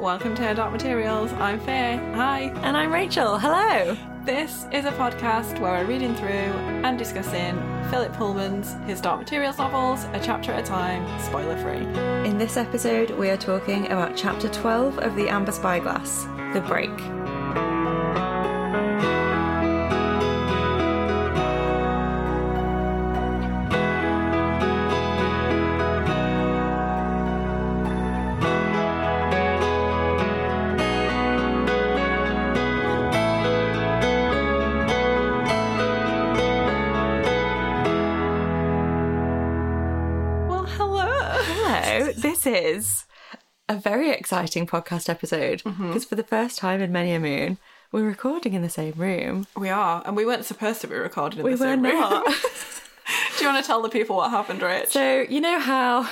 welcome to Dark Materials. I'm Faye. Hi. And I'm Rachel. Hello. This is a podcast where we're reading through and discussing Philip Pullman's His Dark Materials novels, a chapter at a time, spoiler free. In this episode, we are talking about chapter 12 of The Amber Spyglass The Break. Exciting podcast episode because for the first time in many a moon, we're recording in the same room. We are, and we weren't supposed to be recording in We the same room. not. Do you want to tell the people what happened, Rich? so, you know how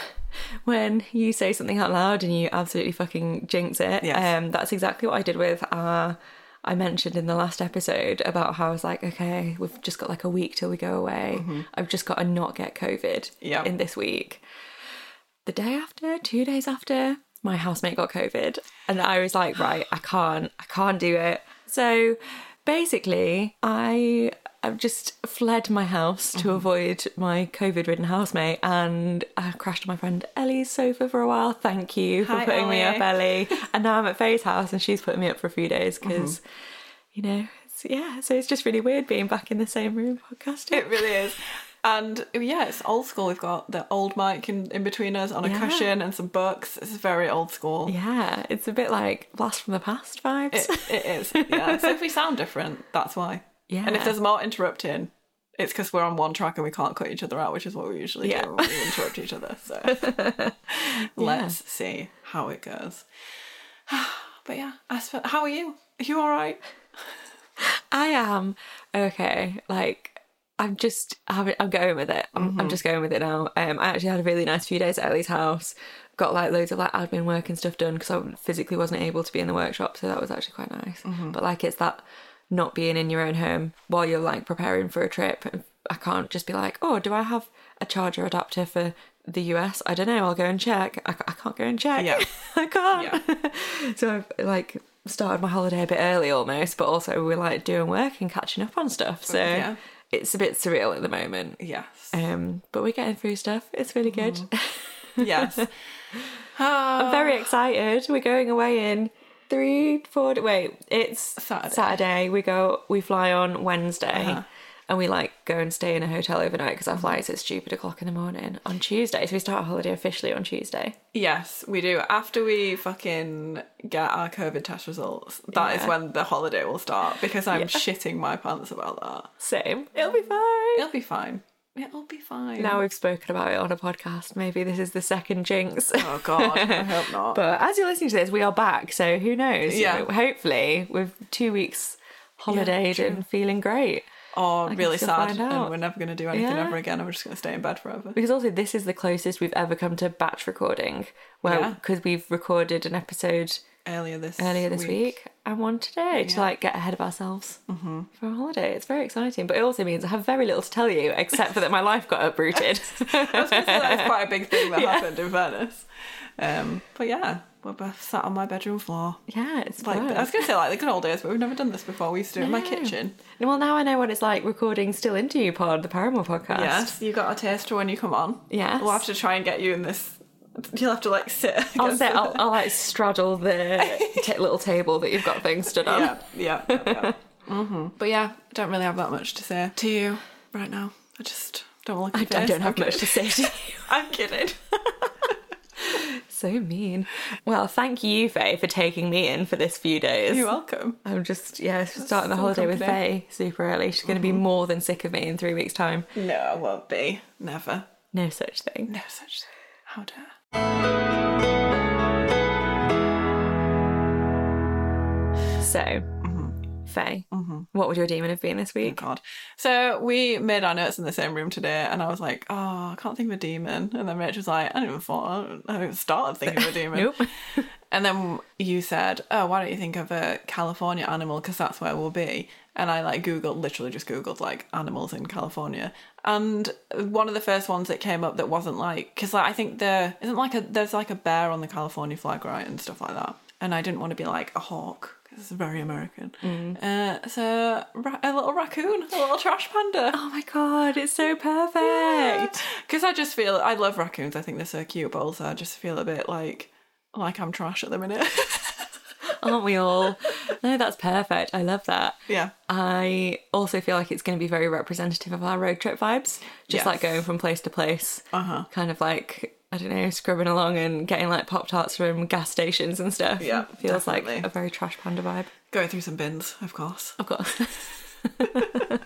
when you say something out loud and you absolutely fucking jinx it? Yes. Um, that's exactly what I did with uh I mentioned in the last episode about how I was like, okay, we've just got like a week till we go away. I've just got to not get COVID Yeah. in this week. The day after, two days after, my housemate got COVID. And I was like, right, I can't, I can't do it. So basically, I I've just fled my house to mm-hmm. avoid my COVID ridden housemate and I crashed on my friend Ellie's sofa for a while. Thank you for Hi, putting me up, Ellie. and now I'm at Faye's house and she's putting me up for a few days mm-hmm. because, you know, it's, yeah, so it's just really weird being back in the same room podcasting. It really is. And oh, yeah, it's old school. We've got the old mic in, in between us on a Yeah. cushion and some books. It's very old school. yeah, it's a bit like Blast from the Past vibes. It, it is. Yeah. so if we sound different, that's why. yeah. And if there's more interrupting, it's because we're on one track and we can't cut each other out, which is what we usually Yeah. do when we interrupt each other. So let's see how it goes. but yeah, sp- how are you? Are you all right? I am okay. Like I'm just having, I'm going with it. I'm, I'm just going with it now. Um, I actually had a really nice few days at Ellie's house. Got like loads of like admin work and stuff done because I physically wasn't able to be in the workshop, so that was actually quite nice. But like it's that not being in your own home while you're like preparing for a trip. I can't just be like, oh, do I have a charger adapter for the US? I don't know. I'll go and check. I, I can't go and check. Yeah. I can't. Yeah. so I've like started my holiday a bit early almost, but also we're like doing work and catching up on stuff. So Yeah. It's a bit surreal at the moment. Yes. Um, but we're getting through stuff. It's really good. Yes. I'm very excited. We're going away in three, four. Wait, it's Saturday. Saturday. We go. We fly on Wednesday. Uh-huh. And we like go and stay in a hotel overnight because our mm-hmm. flight's at stupid o'clock in the morning on Tuesday. So we start our holiday officially on Tuesday. Yes, we do. After we fucking get our COVID test results, that is Yeah. when the holiday will start because I'm shitting my pants about that. Same. It'll be fine. It'll be fine. It'll be fine. Now we've spoken about it on a podcast. Maybe this is the second jinx. Oh god, I hope not. But as you're listening to this, we are back. So who knows? You Yeah. know, hopefully, with two weeks holidayed true. and feeling great. Can really sad and we're never going to do anything Yeah. ever again and we're just going to stay in bed forever. Because also, this is the closest we've ever come to batch recording. Yeah. because we've recorded an episode Earlier this earlier this week. and one today to like get ahead of ourselves for a holiday. It's very exciting, but it also means I have very little to tell you except for that my life got uprooted. I was going to say that's quite a big thing that happened in Venice. Um, but yeah, we're both sat on my bedroom floor. yeah, it's Like. I was going to say like the good old days, but we've never done this before. We used to do it in my kitchen. Well, now I know what it's like recording Still Into You pod, the Paramore podcast. Yes, you got a taster when you come on. Yes. We'll have to try and get you in this. You'll have to like sit. I'll the- I'll, I'll like straddle the t- little table that you've got things stood on. yeah, yeah, yeah. yeah. hmm But yeah, I don't really have that much to say to you right now. I just don't look. I, at I this. don't have much to say to you. I'm kidding. So mean. Well, thank you, Faye, for taking me in for this few days. You're welcome. I'm just yeah, starting the some holiday with. Faye super early. She's going to be mm-hmm. more than sick of me in three weeks' time. No, I won't be. Never. No such thing. No such thing. How dare. So, Faye, mm-hmm. what would your demon have been this Oh week? God. So we made our notes in the same room today, and I was like, "Oh, I can't think of a demon." And then Rach was like, "I didn't even thought. I haven't even started thinking of a demon." Nope. And then you said, "Oh, why don't you think of a California animal? Because that's where we'll be." And I like googled, literally just googled like animals in California, and one of the first ones that came up that wasn't like because like I think there isn't like a there's like a bear on the California flag, right, and stuff like that. and I didn't want to be like a hawk because it's very American. Mm. Uh, so ra- a little raccoon, a little trash panda. Oh my god, it's so perfect. Because I just feel I love raccoons. I think they're so cute, but also I just feel a bit like like I'm trash at the minute. Aren't we all? No, that's perfect. I love that. yeah. I also feel like it's going to be very representative of our road trip vibes. Just Yes. like going from place to place. Uh-huh. Kind of like, I don't know, scrubbing along and getting like Pop Tarts from gas stations and stuff. Yeah, Feels definitely. like a very trash panda vibe. Going through some bins, of course. Of course. well,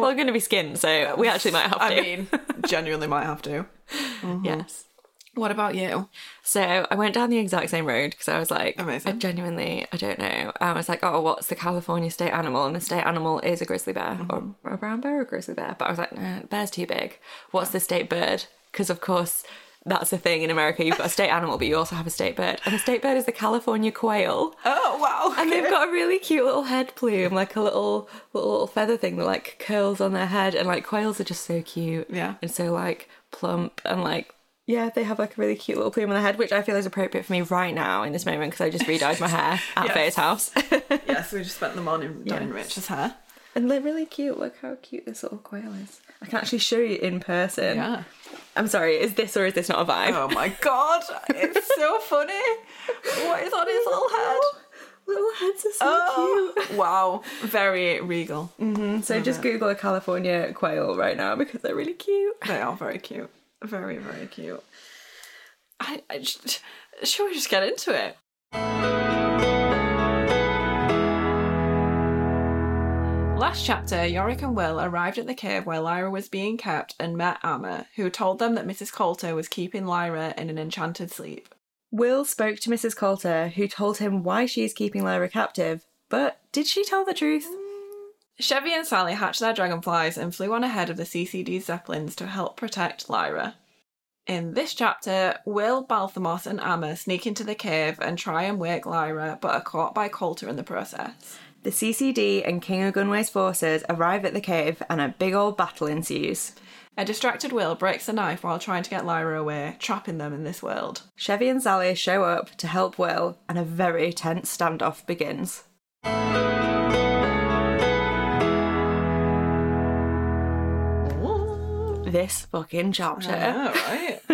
we're going to be skinned, so we actually might have to. I mean, genuinely might have to. Mm-hmm. yes. What about you? So I went down the exact same road because I was like, Amazing. I genuinely, I don't know. I was like, oh, what's the California state animal? And the state animal is a grizzly bear or mm-hmm. a brown bear or a grizzly bear. But I was like, nah, bear's too big. What's the state bird? Because of course that's a thing in America. You've got a state animal, but you also have a state bird. And the state bird is the California quail. Oh wow! And they've got a really cute little head plume, like a little little feather thing that like curls on their head. And like quails are just so cute. Yeah. And so like plump and like yeah, they have like a really cute little plume on their head, which I feel is appropriate for me right now in this moment because I just re-dyed my hair at Yes. Faye's house. yes, we just spent the morning dyeing Yes. Rich's hair. and they're really cute. Look how cute this little quail is. I can actually show you in person. Yeah. I'm sorry, is this or is this not a vibe? Oh my god, it's so funny. What is on his little head? Little heads are so Oh, wow, very regal. cute. So just Google a California quail right now because they're really cute. They are very cute. Very, very cute. I, I shall we just get into it? Last chapter, Iorek and Will arrived at the cave where Lyra was being kept and met Ama, who told them that Mrs. Coulter was keeping Lyra in an enchanted sleep. Will spoke to Mrs. Coulter, who told him why she is keeping Lyra captive. But did she tell the truth? Chevy and Sally hatched their dragonflies and flew on ahead of the CCD Zeppelins to help protect Lyra. In this chapter, Will, Balthamos, and Ama sneak into the cave and try and wake Lyra, but are caught by Coulter in the process. The CCD and King Ogunwe's forces arrive at the cave and a big old battle ensues. A distracted Will breaks a knife while trying to get Lyra away, trapping them in this world. Chevy and Sally show up to help Will, and a very tense standoff begins. This fucking chapter. I know,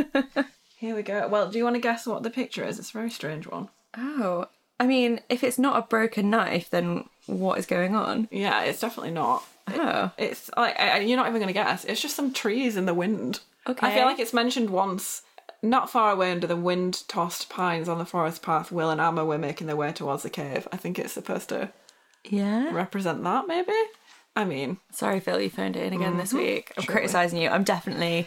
right? Here we go. Well, do you want to guess what the picture is? It's a very strange one. Oh, I mean, if it's not a broken knife, then what is going on? Yeah, it's definitely not. Oh, It's like I, you're not even going to guess. It's just some trees in the wind. Okay. I feel like it's mentioned once, not far away under the wind-tossed pines on the forest path. Will and Ama were making their way towards the cave. I think it's supposed to yeah. represent that, maybe. I mean, Sorry, Phil, you phoned it in again this mm-hmm. week. I'm criticising you. I'm definitely.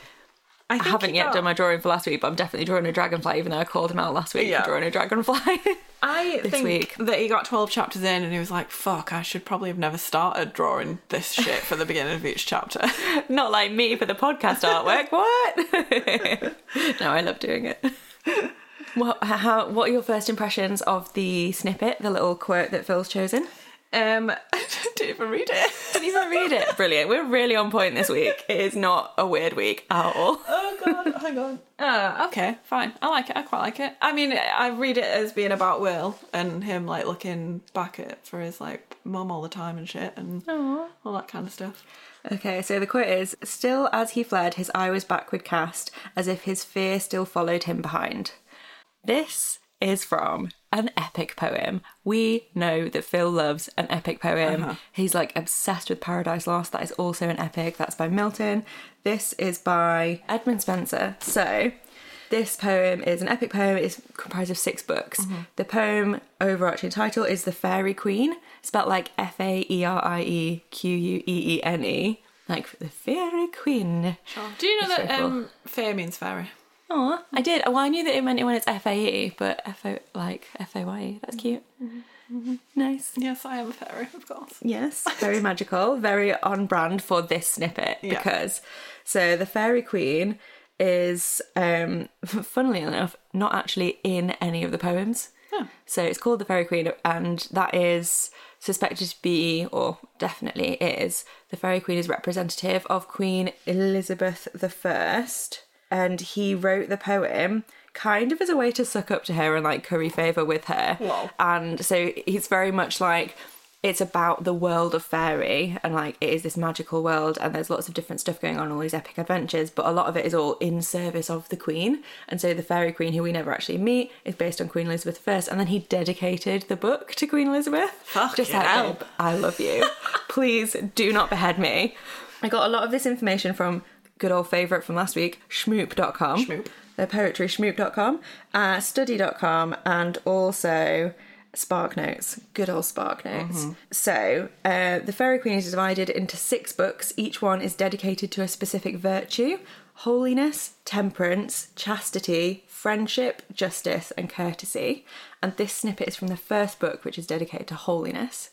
I, I haven't yet done my drawing for last week, but I'm definitely drawing a dragonfly, even though I called him out last week Yeah. for drawing a dragonfly. I this think week. that he got 12 chapters in and he was like, fuck, I should probably have never started drawing this shit for the beginning of each chapter. Not like me for the podcast artwork. What? no, I love doing it. What, how, what are your first impressions of the snippet, the little quote that Phil's chosen? Um, I didn't even read it. Didn't even read it. Brilliant. We're really on point this week. It is not a weird week at all. Oh god, hang on. Uh, okay, fine. I like it. I quite like it. I mean, I read it as being about Will and him like looking back at for his like mum all the time and shit and all that kind of stuff. Okay, so the quote is Still as he fled, his eye was backward cast, as if his fear still followed him behind. This is from an epic poem. We know that Phil loves an epic poem. He's like obsessed with Paradise Lost. That is also an epic. That's by Milton. This is by Edmund Spenser. So, this poem is an epic poem. It's comprised of six books. The poem overarching title is The Fairy Queen, spelled like F A E R I E Q U E E N E, like the Fairy Queen. Do you know It's that um, fae means fairy? Oh, I did. Well, I knew that it meant it when it's F A E, but F O like F A Y E. That's cute. Nice. Yes, I am a fairy, of course. Yes, very magical, very on brand for this snippet Yeah. because so the fairy queen is um funnily enough not actually in any of the poems. Oh. So it's called the fairy queen and that is suspected to be or definitely is the fairy queen is representative of Queen Elizabeth the 1st and he wrote the poem kind of as a way to suck up to her and like curry favour with her. Wow. And so he's very much like it's about the world of fairy and like it is this magical world and there's lots of different stuff going on all these epic adventures but a lot of it is all in service of the queen and so the fairy queen who we never actually meet is based on queen elizabeth i and then he dedicated the book to queen elizabeth Fuck just yeah. like i love you please do not behead me i got a lot of this information from good old favourite from last week shmoop.com Shmoop. the poetry shmoop.com uh, study.com and also Spark Notes, good old Spark Notes. So, uh, The Fairy Queen is divided into six books. Each one is dedicated to a specific virtue holiness, temperance, chastity, friendship, justice, and courtesy. And this snippet is from the first book, which is dedicated to holiness.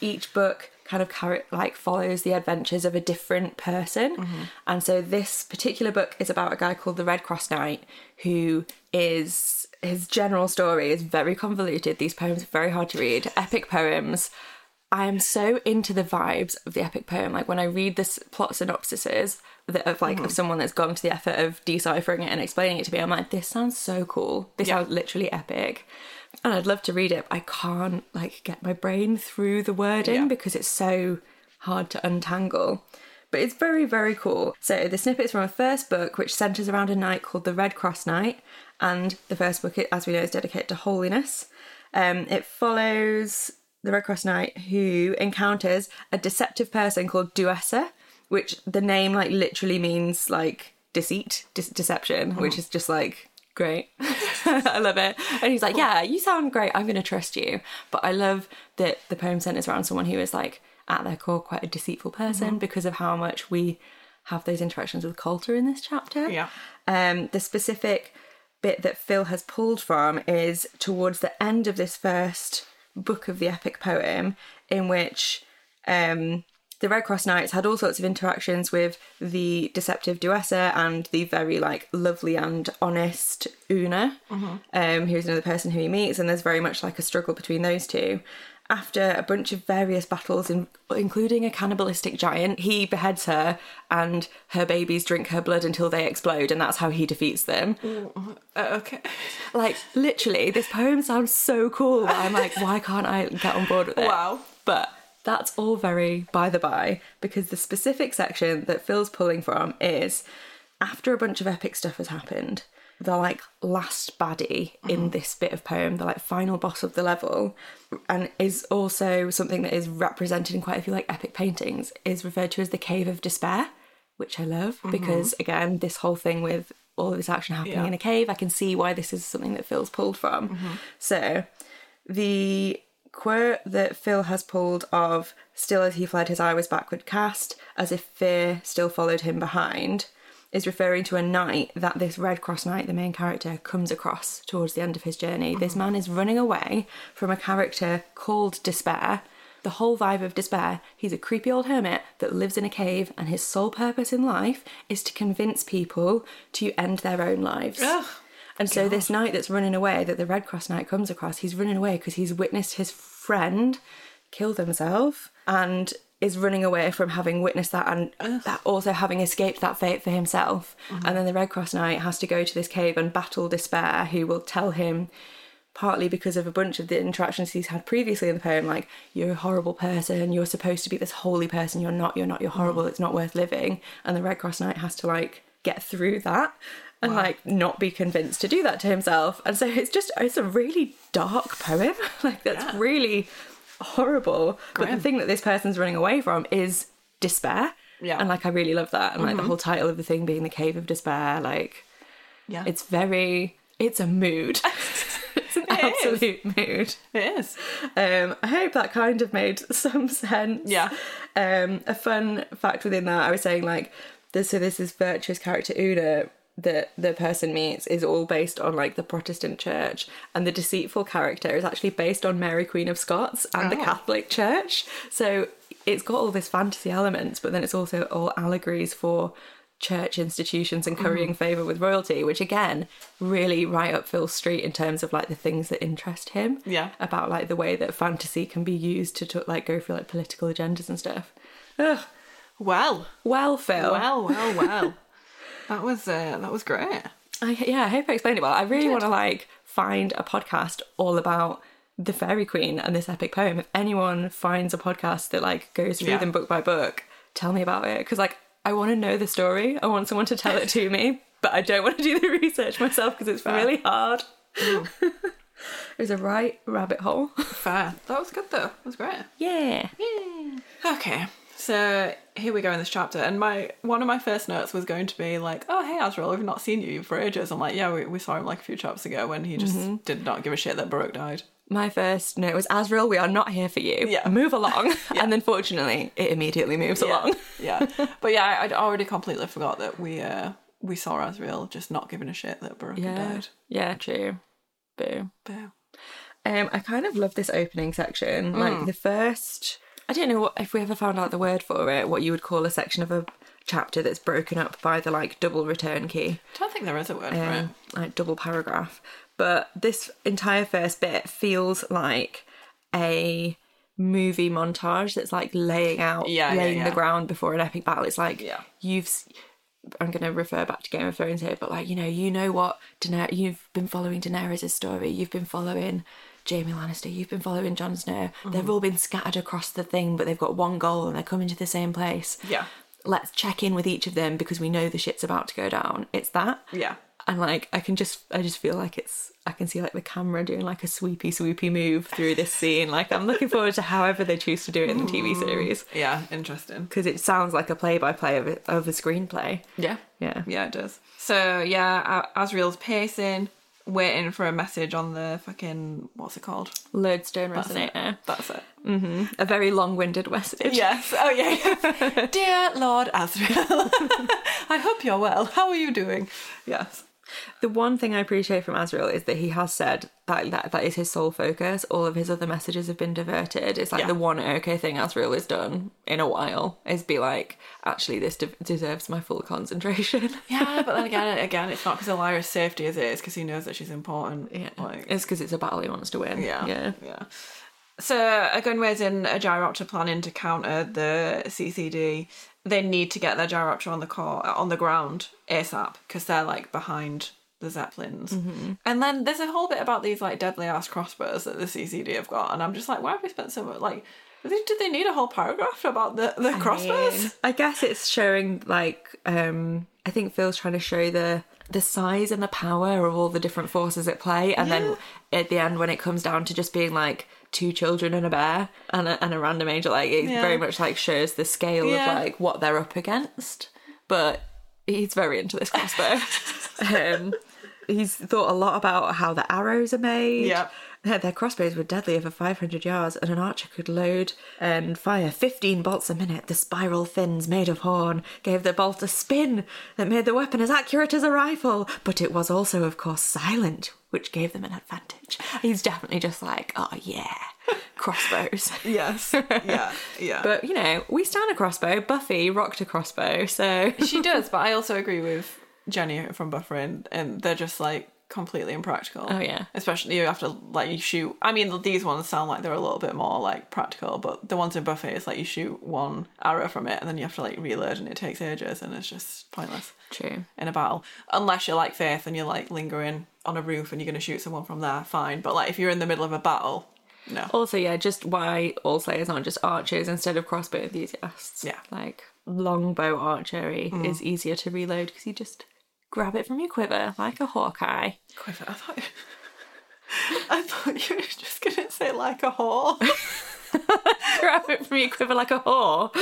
Each book kind of like follows the adventures of a different person. Mm-hmm. And so this particular book is about a guy called the Red Cross Knight who is his general story is very convoluted. These poems are very hard to read. Epic poems. I am so into the vibes of the epic poem. Like when I read this plot synopsises that of like of mm-hmm. someone that's gone to the effort of deciphering it and explaining it to me, I'm like, this sounds so cool. This Yeah. sounds literally epic. And I'd love to read it. I can't like get my brain through the wording Yeah. because it's so hard to untangle. But it's very, very cool. So the snippet is from a first book which centres around a knight called the Red Cross Knight. And the first book, as we know, is dedicated to holiness. Um, it follows the Red Cross Knight who encounters a deceptive person called Duessa, which the name like literally means like deceit, de- deception, which is just like great. I love it. And he's like, Yeah, you sound great. I'm going to trust you. But I love that the poem centers around someone who is like at their core quite a deceitful person because of how much we have those interactions with Coulter in this chapter. Yeah. Um, the specific bit that Phil has pulled from is towards the end of this first book of the epic poem, in which um, the Red Cross Knights had all sorts of interactions with the deceptive Duessa and the very like lovely and honest Una, um, who's another person who he meets, and there's very much like a struggle between those two. After a bunch of various battles, in, including a cannibalistic giant, he beheads her, and her babies drink her blood until they explode, and that's how he defeats them. Uh, okay. Like literally, this poem sounds so cool. I'm like, why can't I get on board with it? Wow. But that's all very by the by because the specific section that Phil's pulling from is after a bunch of epic stuff has happened, the like last baddie in mm-hmm. this bit of poem, the like final boss of the level, and is also something that is represented in quite a few like epic paintings, is referred to as the Cave of Despair, which I love mm-hmm. because again, this whole thing with all of this action happening Yeah. in a cave, I can see why this is something that Phil's pulled from. Mm-hmm. So the quote that Phil has pulled of still as he fled his eye was backward cast, as if fear still followed him behind, is referring to a night that this Red Cross Knight, the main character, comes across towards the end of his journey. Mm-hmm. This man is running away from a character called Despair. The whole vibe of Despair, he's a creepy old hermit that lives in a cave, and his sole purpose in life is to convince people to end their own lives. Ugh. And so this knight that's running away, that the Red Cross Knight comes across, he's running away because he's witnessed his friend kill himself and is running away from having witnessed that and that also having escaped that fate for himself. Mm-hmm. And then the Red Cross Knight has to go to this cave and battle despair, who will tell him partly because of a bunch of the interactions he's had previously in the poem like you're a horrible person you're supposed to be this holy person you're not you're not you're horrible mm-hmm. it's not worth living. And the red cross knight has to like get through that and like not be convinced to do that to himself and so it's just it's a really dark poem like that's Yeah. really horrible but the thing that this person's running away from is despair Yeah. and like i really love that and like the whole title of the thing being the cave of despair like Yeah. it's very it's a mood it's an It is. absolute mood it is. um i hope that kind of made some sense Yeah. um a fun fact within that i was saying like this so this is virtuous character una that the person meets is all based on like the protestant church and the deceitful character is actually based on mary queen of scots and the Oh. catholic church so it's got all this fantasy elements but then it's also all allegories for church institutions and currying mm-hmm. favour with royalty which again really right up phil street in terms of like the things that interest him Yeah. about like the way that fantasy can be used to, to like go for like political agendas and stuff Ugh. Well, well phil well, well, well. that was uh, that was great. I, yeah, I hope I explained it well. I really want to like find a podcast all about the Fairy Queen and this epic poem. If anyone finds a podcast that like goes through Yeah. them book by book, tell me about it because like I want to know the story. I want someone to tell it to me, but I don't want to do the research myself because it's really hard. it was a right rabbit hole. Fair. That was good though. That was great. yeah. Okay. So here we go in this chapter, and my one of my first notes was going to be like, "Oh, hey, Asriel, we've not seen you for ages." I'm like, "Yeah, we, we saw him like a few chapters ago when he just did not give a shit that Baruch died." My first note was Asriel, we are not here for you. Yeah. Move along. And then fortunately, it immediately moves along. yeah, but yeah, I- I'd already completely forgot that we uh we saw Asriel just not giving a shit that Baruch Yeah. died. Yeah, true. Boo. Boo. Um, I kind of love this opening section. Like the first, I don't know what if we ever found out the word for it. What you would call a section of a chapter that's broken up by the like double return key, I don't think there is a word for it. um, like double paragraph. But this entire first bit feels like a movie montage that's like laying out, Yeah, yeah, laying yeah. the ground before an epic battle. It's like Yeah. you've. s- I'm going to refer back to Game of Thrones here, but like you know, you know what Daener- you've been following Daenerys' story. You've been following Jaime Lannister. You've been following Jon Snow. Mm-hmm. They've all been scattered across the thing, but they've got one goal and they're coming to the same place. Yeah, Let's check in with each of them because we know the shit's about to go down. It's that yeah, and like I can just I just feel like it's I can see like the camera doing like a sweepy sweepy move through this scene like I'm looking forward to however they choose to do it in the TV series yeah. Interesting. because it sounds like a play by play of a, of a screenplay Yeah, yeah yeah, it does. So yeah, A- Asriel's pacing, waiting for a message on the fucking what's it called? lodestone That's it. resonator That's it. Mm-hmm. a very long-winded message Yes. Oh yeah. Dear Lord Asriel, I hope you're well. How are you doing? Yes. The one thing I appreciate from Asriel is that he has said that that, that is his sole focus all of his other messages have been diverted it's like Yeah. the one okay thing Asriel has done in a while is be like actually this de- deserves my full concentration Yeah, but then again, again, it's not because of Lyra's safety as it is because he knows that she's important. Yeah, Like, it's because it's a battle he wants to win. yeah, yeah. yeah. So Ogunwe's in a Gyropter planning to counter the CCD. They need to get their Gyropter on the core on the ground ASAP because they're like behind the Zeppelins. And then there's a whole bit about these like deadly ass crossbows that the CCD have got, and I'm just like, why have we spent so much like? Did they need a whole paragraph about the, the crossbows? I guess it's showing like um I think Phil's trying to show the the size and the power of all the different forces at play, and then at the end when it comes down to just being like two children and a bear and a, and a random angel, like it Yeah. very much like shows the scale Yeah. of like what they're up against. But he's very into this crossbow. um, he's thought a lot about how the arrows are made. Yep. Their, crossbows were deadly over 500 yards, and an archer could load and fire 15 bolts a minute. The spiral fins made of horn gave the bolt a spin that made the weapon as accurate as a rifle, but it was also, of course, silent, which gave them an advantage. He's definitely just like, oh yeah, crossbows. Yes. Yeah. Yeah. But you know, we stand a crossbow. Buffy rocked a crossbow, so she does, but I also agree with Jenny from Buffering, and they're just like completely impractical. Oh, yeah. Especially you have to like you shoot. I mean, these ones sound like they're a little bit more like practical, but the ones in Buffy, is like you shoot one arrow from it, and then you have to like reload, and it takes ages, and it's just pointless true. in a battle. Unless you're like Faith and you're like lingering on a roof and you're gonna shoot someone from there, fine. But like if you're in the middle of a battle, no. Also, yeah, just why all slayers aren't just archers instead of crossbow enthusiasts. Yeah. Like longbow archery mm. is easier to reload because you just grab it from your quiver like a hawkeye. Quiver. I thought. I thought you were just gonna say like a whore. grab it from your quiver like a whore.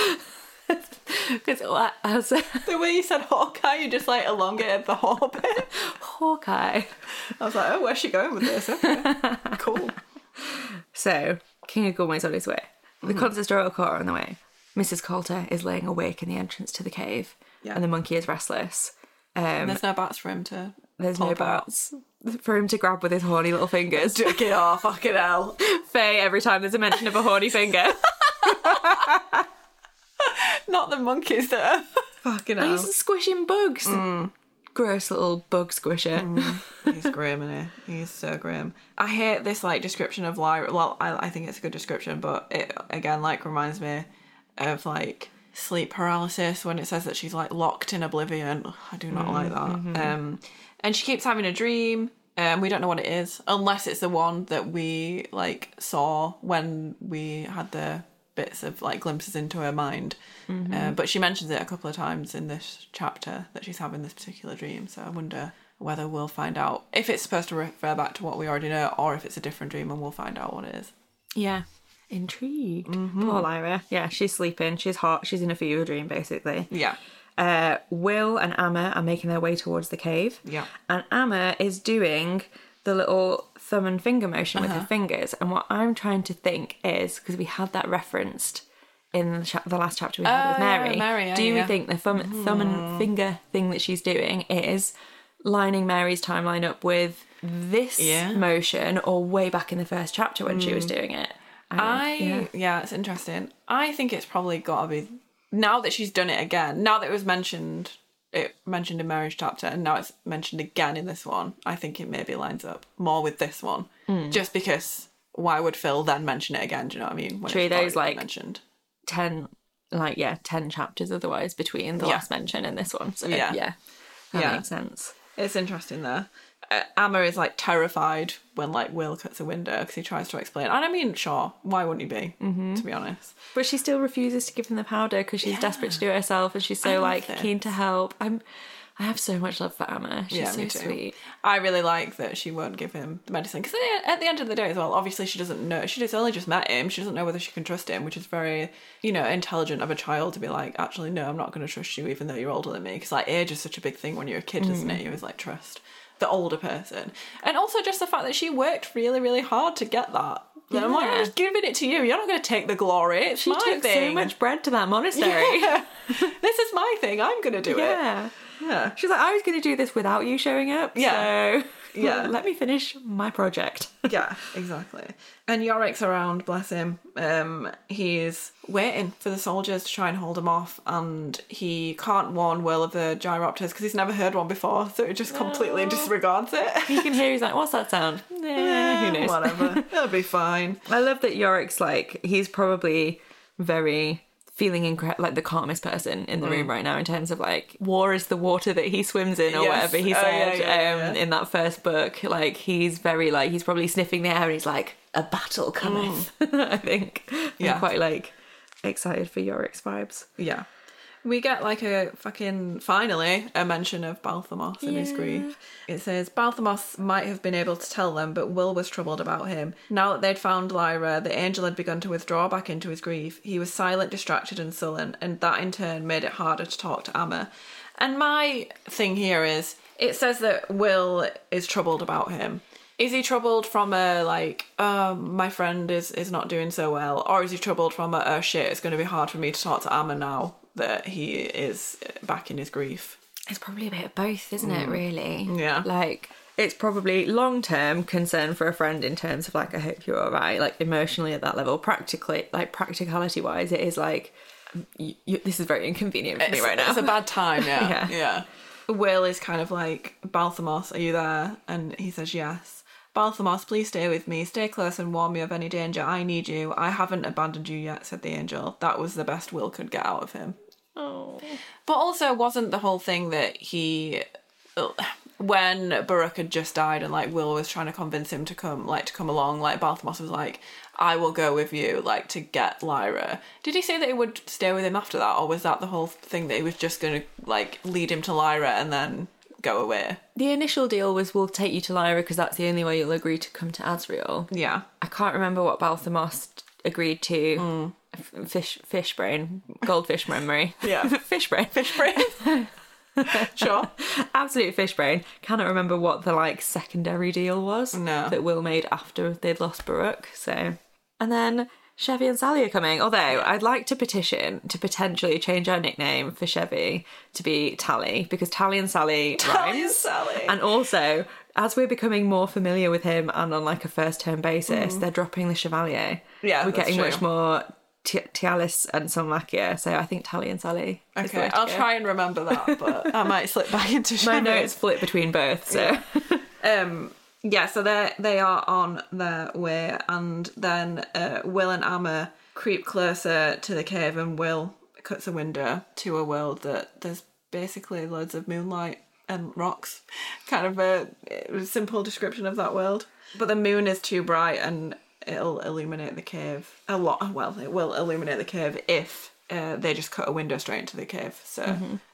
Because as The way you said Hawkeye, you just like elongated the whole bit. Hawkeye. I was like, oh, where's she going with this? Okay, cool. So, King Ogunwe's on his way. The consistorial court are on the way. Mrs. Coulter is laying awake in the entrance to the cave, Yeah. and the monkey is restless. Um, There's no bats for him to. there's no bats for him to grab with his horny little fingers. It off, fucking hell. Faye every time there's a mention of a horny finger. Not the monkeys that fucking hell. He's squishing bugs. Gross little bug squisher. He's grim, isn't he? He's so grim. I hate this like description of Lyra. Well, I, I think it's a good description, but it again like reminds me of like sleep paralysis when it says that she's like locked in oblivion. I do not like that. Um, and she keeps having a dream. Um, we don't know what it is unless it's the one that we like saw when we had the bits of like glimpses into her mind. Uh, but she mentions it a couple of times in this chapter that she's having this particular dream. So I wonder whether we'll find out if it's supposed to refer back to what we already know or if it's a different dream and we'll find out what it is. Yeah. Intrigued. Mm-hmm. Poor Lyra. Yeah, she's sleeping. She's hot. She's in a fever dream, basically. Yeah. Uh, Will and Ama are making their way towards the cave. Yeah. And Ama is doing the little thumb and finger motion with her uh-huh. fingers. And what I'm trying to think is because we had that referenced in the, cha- the last chapter we had with Oh, yeah, Mary. Mary, yeah, do we think the thumb, thumb and mm-hmm. finger thing that she's doing is lining Mary's timeline up with this Yeah. motion or way back in the first chapter when she was mm. doing it? I yeah. yeah. it's interesting. I think it's probably got to be now that she's done it again. Now that it was mentioned, it mentioned in marriage chapter, and now it's mentioned again in this one. I think it maybe lines up more with this one, Hmm. just because why would Phil then mention it again? Do you know what I mean? When True, those, like- mentioned. 10 like yeah 10 chapters otherwise between the Yeah. last mention and this one so Yeah. yeah that Yeah. makes sense It's interesting there. Uh, Ama is like terrified when like Will cuts a window because he tries to explain. And I mean, sure, why wouldn't he be? Mm-hmm. To be honest, but she still refuses to give him the powder because she's desperate to do it herself and she's so like keen to help i'm i have so much love for Ama. she's Yeah, so sweet I really like that she won't give him the medicine because at the end of the day, as well, obviously she doesn't know. She just only just met him. She doesn't know whether she can trust him, which is very, you know, intelligent of a child to be like, actually, no, I'm not going to trust you, even though you're older than me. Because like age is such a big thing when you're a kid, isn't Mm. it? You always like trust the older person, and also just the fact that she worked really, really hard to get that. And I'm like, Yeah. I'm just giving it to you. You're not going to take the glory. It's she my took thing. so much bread to that monastery Yeah. this is my thing. I'm going to do yeah it. Yeah. Yeah. she's like i was going to do this without you showing up Yeah. so Yeah. let me finish my project Yeah, exactly. And Iorek's around, bless him. Um, he's waiting for the soldiers to try and hold him off, and he can't warn Will of the gyropters because he's never heard one before, so he just completely disregards it. you can hear he's like what's that sound Eh, who knows Whatever, it'll be fine. I love that Iorek's like he's probably very feeling incre- like the calmest person in the room right now in terms of like war is the water that he swims in or Mm. Yes. whatever he Oh, said yeah, yeah, um, yeah. in that first book. Like he's very like he's probably sniffing the air and he's like a battle cometh. I think. Mm. Yeah. I'm quite like excited for Iorek's vibes. Yeah. We get like a fucking finally a mention of Balthamos and his grief. It says Balthamos might have been able to tell them, but Will was troubled about him. Now that they'd found Lyra, the angel had begun to withdraw back into his grief. He was silent, distracted, and sullen, and that in turn made it harder to talk to Ama. And my thing here is it says that Will is troubled about him. Is he troubled from a like, um, my friend is is not doing so well, or is he troubled from a oh shit, it's going to be hard for me to talk to Ama now that he is back in his grief? It's probably a bit of both, isn't it, really? Mm. Yeah. Like, it's probably long term concern for a friend in terms of, like, I hope you're all right, like, emotionally at that level. Practically, like, practicality wise, it is like, you, you, this is very inconvenient for me It's- right now. It's a bad time, yeah. Yeah. yeah. Will is kind of like, Balthamos, are you there? And he says yes. Balthamos, please stay with me. Stay close and warn me of any danger. I need you. I haven't abandoned you yet, said the angel. That was the best Will could get out of him. oh. But also, wasn't the whole thing that he, when Baruch had just died and like Will was trying to convince him to come, like to come along, like Balthamos was like, "I will go with you," like to get Lyra. Did he say that he would stay with him after that, or was that the whole thing that he was just going to like lead him to Lyra and then go away? The initial deal was we'll take you to Lyra because that's the only way you'll agree to come to Asriel. Yeah, I can't remember what Balthamos agreed to. Mm. Fish, fish brain, goldfish memory. Yeah. fish brain, fish brain. sure. absolute fish brain. Cannot remember what the like secondary deal was No. that Will made after they'd lost Baruch. So, and then Chevy and Sally are coming. Although I'd like to petition to potentially change our nickname for Chevy to be Tally because Tally and Sally Tally and. Sally. And also, as we're becoming more familiar with him and on like a first term basis, they're dropping the Chevalier. Mm. Yeah, we're that's getting true. much more. T- Tialys and Salmakia, so I think Tally and Sally. is the way Okay, to I'll go. try and remember that, but I might slip back into My Chevy. notes flip between both, so um yeah so they they are on their way and then uh, will and ama creep closer to the cave and will cuts a window to a world that there's basically loads of moonlight and rocks. Kind of a, a simple description of that world. But the moon is too bright and it'll illuminate the cave a lot. Well, it will illuminate the cave if uh, they just cut a window straight into the cave. So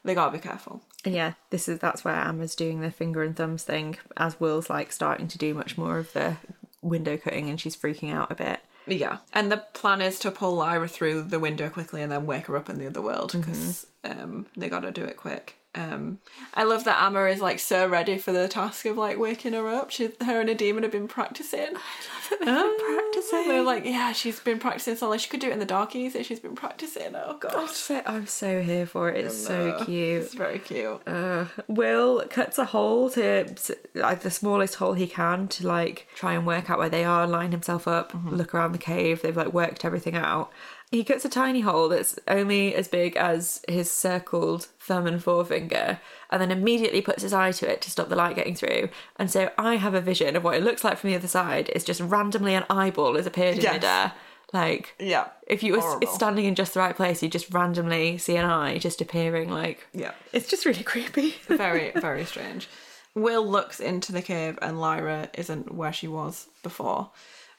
they gotta be careful. And yeah, this is that's where Emma's doing the finger and thumbs thing, as Will's like starting to do much more of the window cutting, and she's freaking out a bit. Yeah, and the plan is to pull Lyra through the window quickly and then wake her up in the other world because um, they got to do it quick. Um, I love that Ama is like so ready for the task of like waking her up. She, her and a demon have been practicing. i love it they've been practicing. They're like, yeah, she's been practicing so like she could do it in the darkies. So she's been practicing. Oh I'm god, so, I'm so here for it. It's so cute. it's very cute. Will cuts a hole to like the smallest hole he can to like try and work out where they are, line himself up, look around the cave. They've like worked everything out. He cuts a tiny hole that's only as big as his circled thumb and forefinger, and then immediately puts his eye to it to stop the light getting through. And so I have a vision of what it looks like from the other side. It's just randomly an eyeball has appeared in Yes. midair. Like Yeah, if you were Horrible. standing in just the right place, you just randomly see an eye just appearing. Like yeah. it's just really creepy. very very strange will looks into the cave and lyra isn't where she was before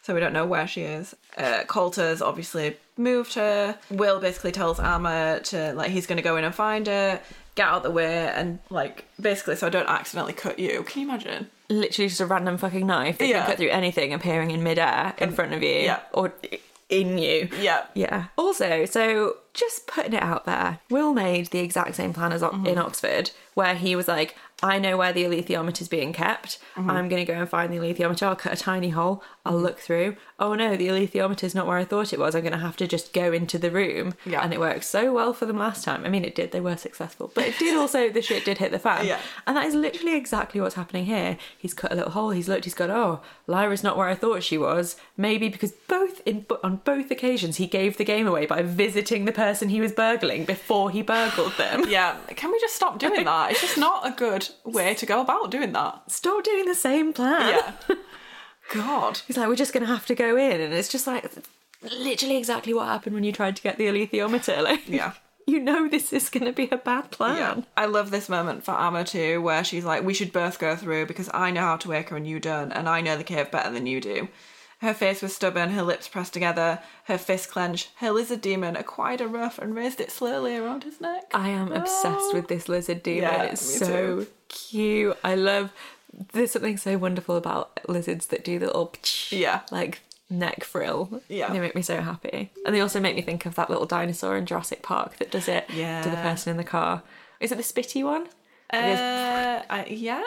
so we don't know where she is uh, coulter's obviously moved her will basically tells ama to like he's going to go in and find her get out the way and like basically so i don't accidentally cut you can you imagine literally just a random fucking knife that Yeah. can cut through anything appearing in midair in front of you yeah. or in you. yeah Yeah. Also, so just putting it out there, Will made the exact same plan as Mm-hmm. in Oxford, where he was like, I know where the alethiometer is being kept. Mm-hmm. I'm going to go and find the alethiometer. I'll cut a tiny hole. I'll mm. look through. Oh no, the alethiometer is not where I thought it was. I'm going to have to just go into the room. Yeah. And it worked so well for them last time. I mean, it did. They were successful. But it did also, the shit did hit the fan. Yeah. And that is literally exactly what's happening here. He's cut a little hole. He's looked. He's gone. Oh, Lyra's not where I thought she was. Maybe because both in on both occasions he gave the game away by visiting the person he was burgling before he burgled them. yeah can we just stop doing that it's just not a good way to go about doing that Stop doing the same plan. yeah god He's like, we're just going to have to go in, and it's just like literally exactly what happened when you tried to get the alethiometer. Like, yeah you know this is going to be a bad plan. Yeah. I love this moment for Ama too, where she's like, We should both go through because I know how to wake her and you don't, and I know the cave better than you do. Her face was stubborn, her lips pressed together, her fist clenched. Her lizard demon acquired a ruff and raised it slowly around his neck. I am obsessed with this lizard demon. Yeah, it's so too. cute. I love. There's something so wonderful about lizards that do the little Yeah. like neck frill. Yeah. they make me so happy, and they also make me think of that little dinosaur in Jurassic Park that does it yeah. to the person in the car. Is it the spitty one? Uh, I, yeah,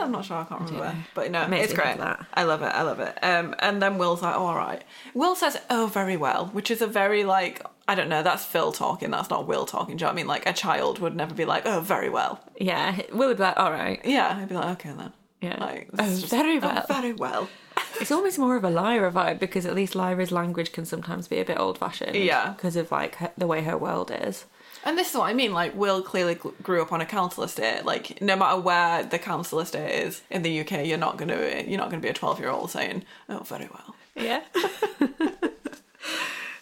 I'm not sure. I can't remember. But no, Makes it's great. that. I love it. I love it. Um, and then Will's like, oh, "All right." Will says, "Oh, very well," which is a very like I don't know. That's Phil talking. That's not Will talking. Do you know what I mean? Like a child would never be like, "Oh, very well." Yeah, Will would be like, all right. Yeah, I'd be like, "Okay then." Yeah. Like, Oh, just- very oh, well. Oh, very well. It's almost more of a Lyra vibe because at least Lyra's language can sometimes be a bit old fashioned. Yeah. because of like her, the way her world is. And this is what I mean. Like, Will clearly grew up on a council estate. Like, no matter where the council estate is in the UK, you're not gonna you're not gonna be a twelve year old saying, "Oh, very well." Yeah.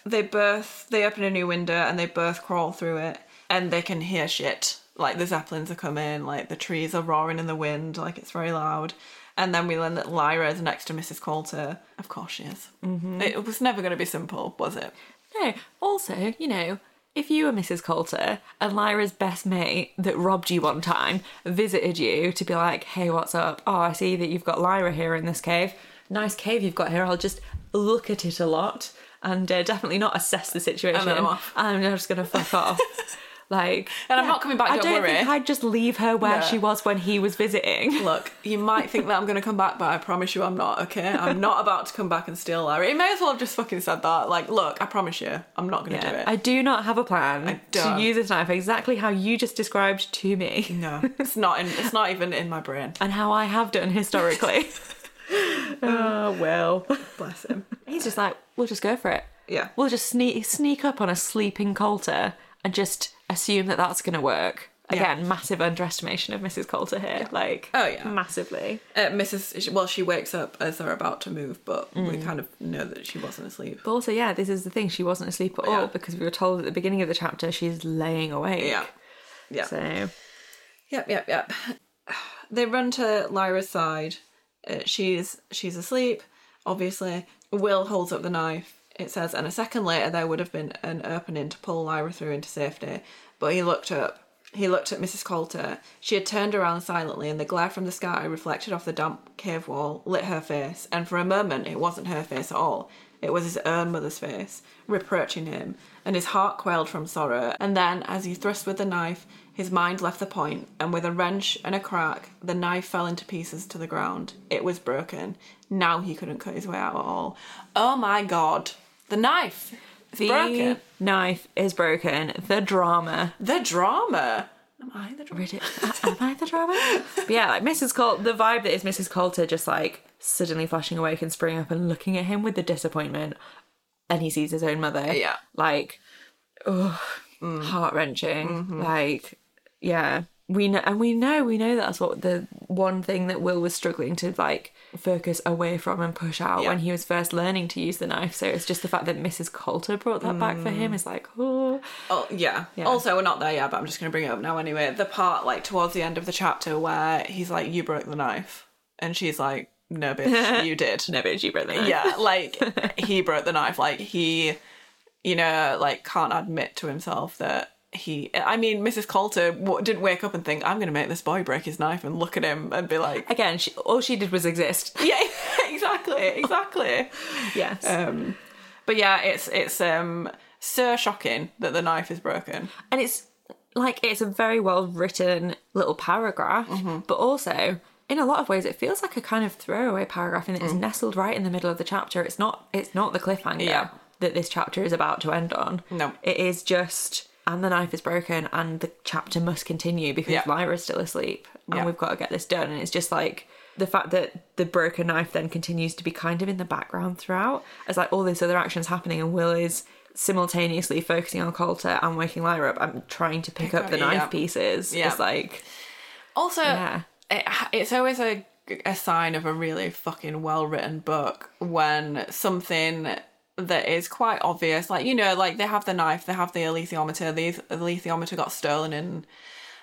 they both they open a new window and they both crawl through it and they can hear shit like the zeppelins are coming like the trees are roaring in the wind like it's very loud and then we learn that lyra is next to mrs coulter of course she is mm-hmm. it was never going to be simple was it No, also, you know, if you were Mrs. Coulter and Lyra's best mate that robbed you one time visited you to be like, hey, what's up? Oh, I see that you've got Lyra here in this cave. Nice cave you've got here. I'll just look at it a lot and uh, definitely not assess the situation. And I'm. I'm just going to fuck off. Like, And I'm not coming back, I don't don't worry. think I'd just leave her where No. she was when he was visiting. look you might think that i'm going to come back but i promise you i'm not okay i'm not about to come back and steal lyra he may as well have just fucking said that like look i promise you i'm not going to do it I do not have a plan to don't. use this knife exactly how you just described to me no it's not in it's not even in my brain and how I have done historically. oh well. bless him He's just like, we'll just go for it. yeah We'll just sneak sneak up on a sleeping Coulter and just assume that that's going to work. Again, massive underestimation of Mrs. Coulter here. Like, Oh, yeah. massively. Uh, Mrs. Well, she wakes up as they're about to move, but Mm. we kind of know that she wasn't asleep. But also, yeah, this is the thing. She wasn't asleep at all because we were told at the beginning of the chapter she's laying awake. Yeah. Yeah. So, Yep, yep, yep. They run to Lyra's side. Uh, she's she's asleep. Obviously, Will holds up the knife. It says, and a second later there would have been an opening to pull Lyra through into safety. But he looked up. He looked at Mrs. Coulter. She had turned around silently, and the glare from the sky reflected off the damp cave wall lit her face. And for a moment, it wasn't her face at all. It was his own mother's face, reproaching him, and his heart quailed from sorrow. And then, as he thrust with the knife, his mind left the point, and with a wrench and a crack, the knife fell into pieces to the ground. It was broken. Now he couldn't cut his way out at all. Oh my god. The knife! It's the broken. knife is broken. The drama. The drama! Am I the drama? Ridiculous. Am I the drama? But yeah, like Mrs. Coulter, the vibe that is Mrs. Coulter just like suddenly flashing awake and springing up and looking at him with the disappointment. And he sees his own mother. Yeah. Like, ugh, heart wrenching. Mm-hmm. Like, yeah. We know, and we know, we know that's what the one thing that Will was struggling to like focus away from and push out Yeah. when he was first learning to use the knife. So it's just the fact that Mrs. Coulter brought that back for him mm. is like, oh, Oh yeah. Yeah. Also, we're not there yet, but I'm just going to bring it up now anyway. The part like towards the end of the chapter where he's like, "You broke the knife," and she's like, "No, bitch, you did." no, bitch, you broke the knife. yeah, like he broke the knife. Like he, you know, like can't admit to himself that he. I mean, Mrs. Coulter didn't wake up and think, "I'm going to make this boy break his knife," and look at him and be like, Again, she, all she did was exist. "Yeah, exactly, exactly." Yes. Um, but yeah, it's it's um so shocking that the knife is broken. and it's like it's a very well written little paragraph Mm-hmm. but also in a lot of ways it feels like a kind of throwaway paragraph and it's nestled right in the middle of the chapter it's not it's not the cliffhanger Mm. Yeah. that this chapter is about to end on No. it is just and the knife is broken and the chapter must continue because Yeah. lyra's still asleep and Yeah. we've got to get this done and it's just like the fact that the broken knife then continues to be kind of in the background throughout as like all this other actions happening and will is simultaneously focusing on Coulter and waking Lyra up and trying to pick up the Yeah. knife pieces. Yeah. It's like Also, Yeah. it, it's always a, a sign of a really fucking well written book when something that is quite obvious, like, you know, like they have the knife, they have the alethiometer, the, alethiometer got stolen in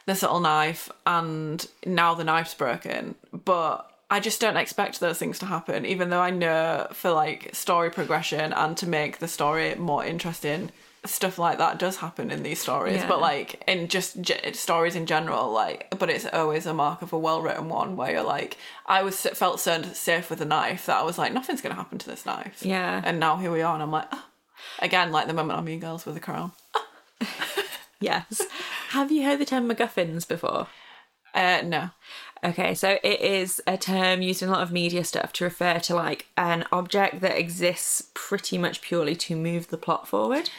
the Subtle Knife, and now the knife's broken. But I just don't expect those things to happen, even though I know for like story progression and to make the story more interesting. Stuff like that does happen in these stories, Yeah. but like in just stories in general, like, but it's always a mark of a well written one where you're like, I was felt so safe with the knife that I was like, nothing's gonna happen to this knife. Yeah. And now here we are, and I'm like, oh. again, like the moment on Mean Girls with the crown. yes. have you heard the term MacGuffins before? Uh, no. Okay, so it is a term used in a lot of media stuff to refer to like an object that exists pretty much purely to move the plot forward.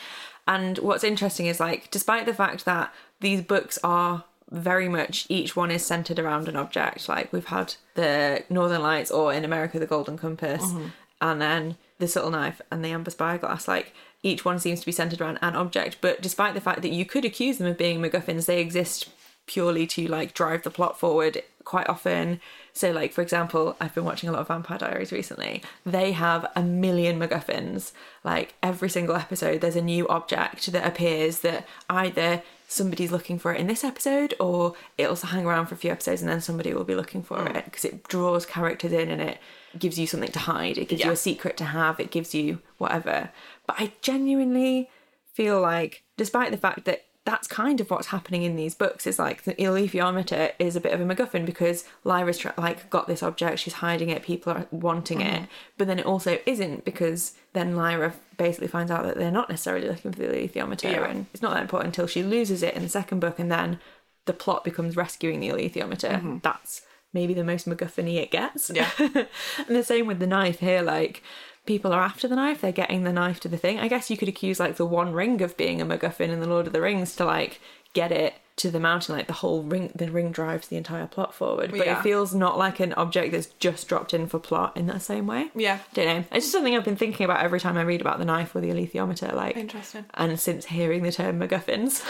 And what's interesting is like, despite the fact that these books are very much each one is centered around an object, like we've had the Northern Lights or in America the Golden Compass, mm-hmm. and then the Subtle Knife and the Amber Spyglass, like each one seems to be centered around an object. But despite the fact that you could accuse them of being MacGuffins, they exist purely to like drive the plot forward quite often. So, like for example, I've been watching a lot of Vampire Diaries recently. They have a million MacGuffins. Like every single episode, there's a new object that appears that either somebody's looking for it in this episode or it'll hang around for a few episodes and then somebody will be looking for mm. it because it draws characters in and it gives you something to hide. It gives you a secret to have. It gives you whatever. But I genuinely feel like, despite the fact that that's kind of what's happening in these books, is like the alethiometer is a bit of a MacGuffin because Lyra's tr- like got this object, she's hiding it, people are wanting it, mm-hmm. but then it also isn't because then Lyra basically finds out that they're not necessarily looking for the alethiometer, Yeah. and it's not that important until she loses it in the second book, and then the plot becomes rescuing the alethiometer. Mm-hmm. That's maybe the most MacGuffin it gets. Yeah. and the same with the knife here, like people are after the knife, they're getting the knife to the thing. I guess you could accuse like the One Ring of being a MacGuffin in the Lord of the Rings to like get it to the mountain, like the whole ring, the ring drives the entire plot forward. But Yeah. it feels not like an object that's just dropped in for plot in that same way. Yeah. Don't know. It's just something I've been thinking about every time I read about the knife or the alethiometer. Like, Interesting. and since hearing the term MacGuffins,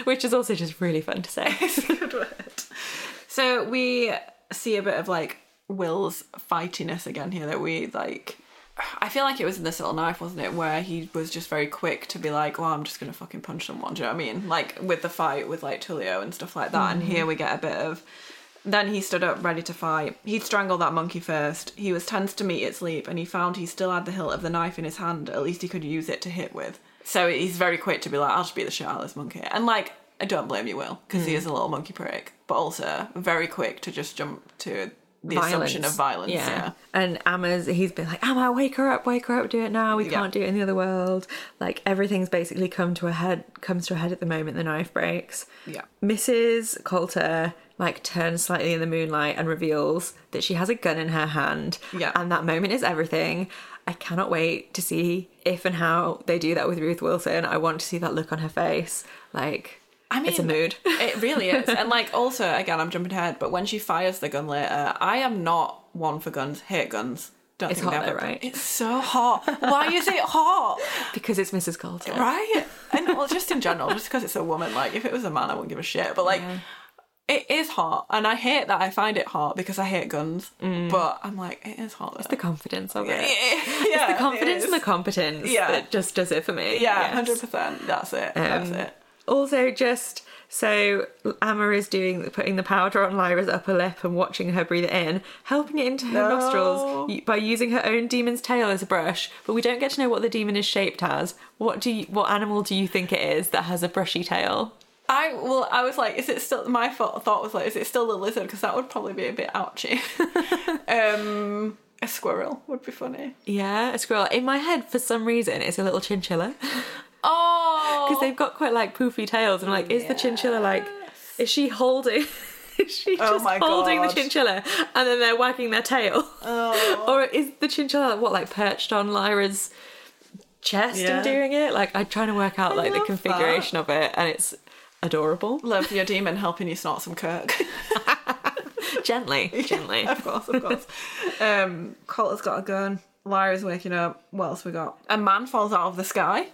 which is also just really fun to say. Good word. So we see a bit of like Will's fightiness again here that we like. I feel like it was in the Subtle Knife, wasn't it? Where he was just very quick to be like, well, I'm just going to fucking punch someone. Do you know what I mean? Like with the fight with like Tullio and stuff like that. And here mm. we get a bit of. Then he stood up ready to fight. He'd strangled that monkey first. He was tense to meet its leap, and he found he still had the hilt of the knife in his hand. At least he could use it to hit with. So he's very quick to be like, I'll just beat the shit out of this monkey. And like, I don't blame you, Will, because he mm. is a little monkey prick, but also very quick to just jump to the assumption of violence. Yeah. And Ama's, he's been like, Ama, wake her up, wake her up, do it now. We Yeah. can't do it in the other world. Like everything's basically come to a head, comes to a head at the moment the knife breaks. Yeah. Mrs. Coulter like turns slightly in the moonlight and reveals that she has a gun in her hand. Yeah. And that moment is everything. I cannot wait to see if and how they do that with Ruth Wilson. I want to see that look on her face. Like, I mean, it's a mood. it really is. And like, also, again, I'm jumping ahead, but when she fires the gun later, I am not one for guns. Hate guns. Don't It's think hot though, right? It's so hot. Why is it hot? because it's Mrs. Coulter. Right? And well, just in general, just because it's a woman. Like, if it was a man, I wouldn't give a shit. But like, it is hot, and I hate that I find it hot because I hate guns. But I'm like, it is hot. It's the confidence of it. yeah, the confidence it and the competence Yeah. that just does it for me. yeah, Yes. hundred percent. That's it. That's Um, it. Also, just so Ama is doing putting the powder on Lyra's upper lip and watching her breathe it in, helping it into her No. nostrils by using her own demon's tail as a brush. But we don't get to know what the demon is shaped as. What do you, what animal do you think it is that has a brushy tail? I well, I was like, is it still? My thought, thought was like, is it still the lizard? Because that would probably be a bit ouchy. um, a squirrel would be funny. Yeah, a squirrel. In my head, for some reason, it's a little chinchilla Oh, because they've got quite like poofy tails. And I'm like, is the chinchilla like? Is she holding? Is she Oh just my holding the chinchilla and then they're wagging their tail? Oh. or is the chinchilla what like perched on Lyra's chest Yeah. and doing it? Like I'm trying to work out like the love configuration of it, and it's adorable. love your demon helping you snort some Kirk. gently, gently. of course, of course. Um, Coulter's got a gun. Lyra's waking up. What else we got? A man falls out of the sky.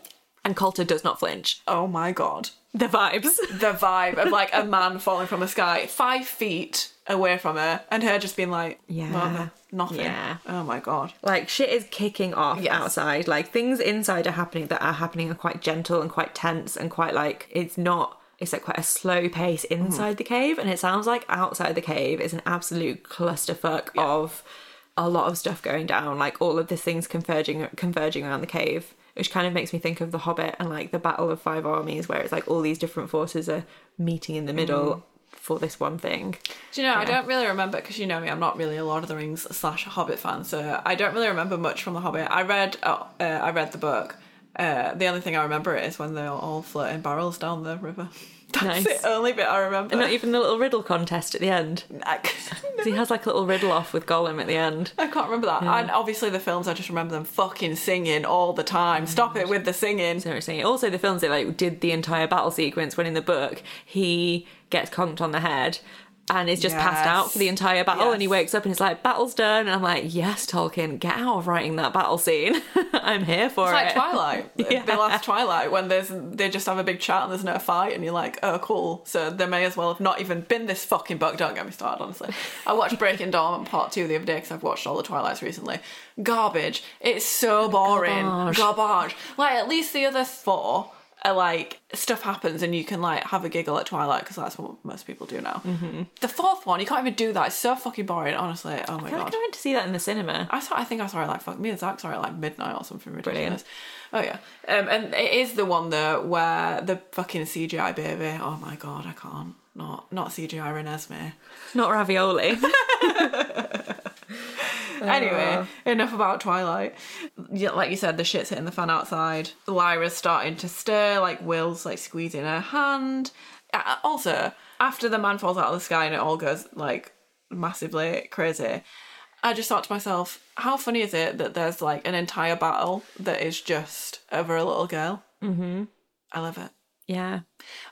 And Coulter does not flinch. Oh my god. The vibes. The vibe of like a man falling from the sky five feet away from her and her just being like, Yeah. "Mother, nothing. Yeah. Oh my god. like shit is kicking off Yes. outside like things inside are happening that are happening are quite gentle and quite tense and quite like it's not it's like quite a slow pace hmm. inside the cave and it sounds like outside the cave is an absolute clusterfuck of a lot of stuff going down like all of the things converging converging around the cave which kind of makes me think of the hobbit and like the battle of five armies where it's like all these different forces are meeting in the middle for this one thing Do you know, I don't really remember because you know me, I'm not really a Lord of the Rings slash Hobbit fan, so I don't really remember much from the Hobbit. I read, oh, uh, I read the book. Uh, the only thing I remember is when they're all floating barrels down the river. That's Nice. the only bit I remember. not even the little riddle contest at the end he has like a little riddle off with Gollum at the end I can't remember that. And obviously the films, I just remember them fucking singing all the time. Oh Stop it with the singing. So it's saying- Also, the films they like did the entire battle sequence when in the book he gets conked on the head and is just passed out for the entire battle, and he wakes up and it's like battle's done, and I'm like, yes, Tolkien, get out of writing that battle scene. I'm here for it. It's like. Twilight, Yeah. the last Twilight, when there's they just have a big chat and there's no fight, and you're like, oh, cool. So there may as well have not even been this fucking book. Don't get me started, honestly. I watched Breaking Dawn Part Two the other day because I've watched all the Twilights recently. Garbage. It's so boring. Garbage. Garbage. Like at least the other four like stuff happens and you can like have a giggle at Twilight because that's what most people do now. Mm-hmm. The fourth one, you can't even do that. It's so fucking boring. Honestly, oh my I god. like I went to see that in the cinema. I saw. I think I saw it like fuck me and Zach saw it like midnight or something ridiculous. Brilliant. Oh yeah, um, and it is the one though where the fucking CGI baby. Oh my god, I can't. Not not CGI Renesmee. Not ravioli. Anyway, enough about Twilight. Yeah, like you said, the shit's hitting the fan outside. Lyra's starting to stir. Like Will's like squeezing her hand. Uh, Also, after the man falls out of the sky and it all goes like massively crazy. I just thought to myself, how funny is it that there's like an entire battle that is just over a little girl? Mm-hmm. I love it. Yeah.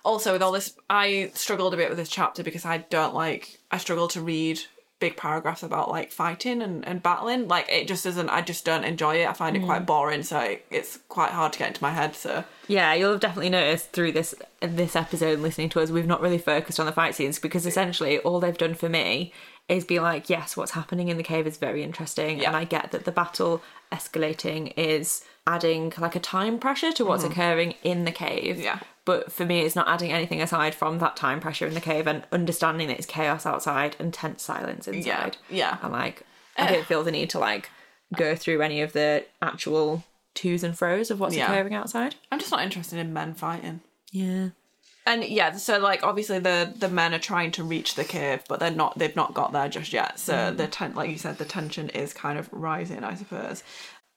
Also, with all this, I struggled a bit with this chapter because I don't like, I struggle to read big paragraphs about like fighting and, and battling. Like, it just doesn't, I just don't enjoy it. I find it quite mm. boring, so it, it's quite hard to get into my head. So, Yeah, you'll have definitely noticed through this this episode listening to us, we've not really focused on the fight scenes because essentially all they've done for me is be like, yes, what's happening in the cave is very interesting, Yeah. and I get that the battle escalating is adding like a time pressure to what's mm-hmm. occurring in the cave. Yeah. But for me, it's not adding anything aside from that time pressure in the cave and understanding that it's chaos outside and tense silence inside. yeah. And like, I don't feel the need to like go through any of the actual twos and fro's of what's Yeah. occurring outside. I'm just not interested in men fighting. Yeah. And yeah, so like obviously the the men are trying to reach the cave, but they're not. They've not got there just yet. So mm. the ten, like you said, the tension is kind of rising. I suppose.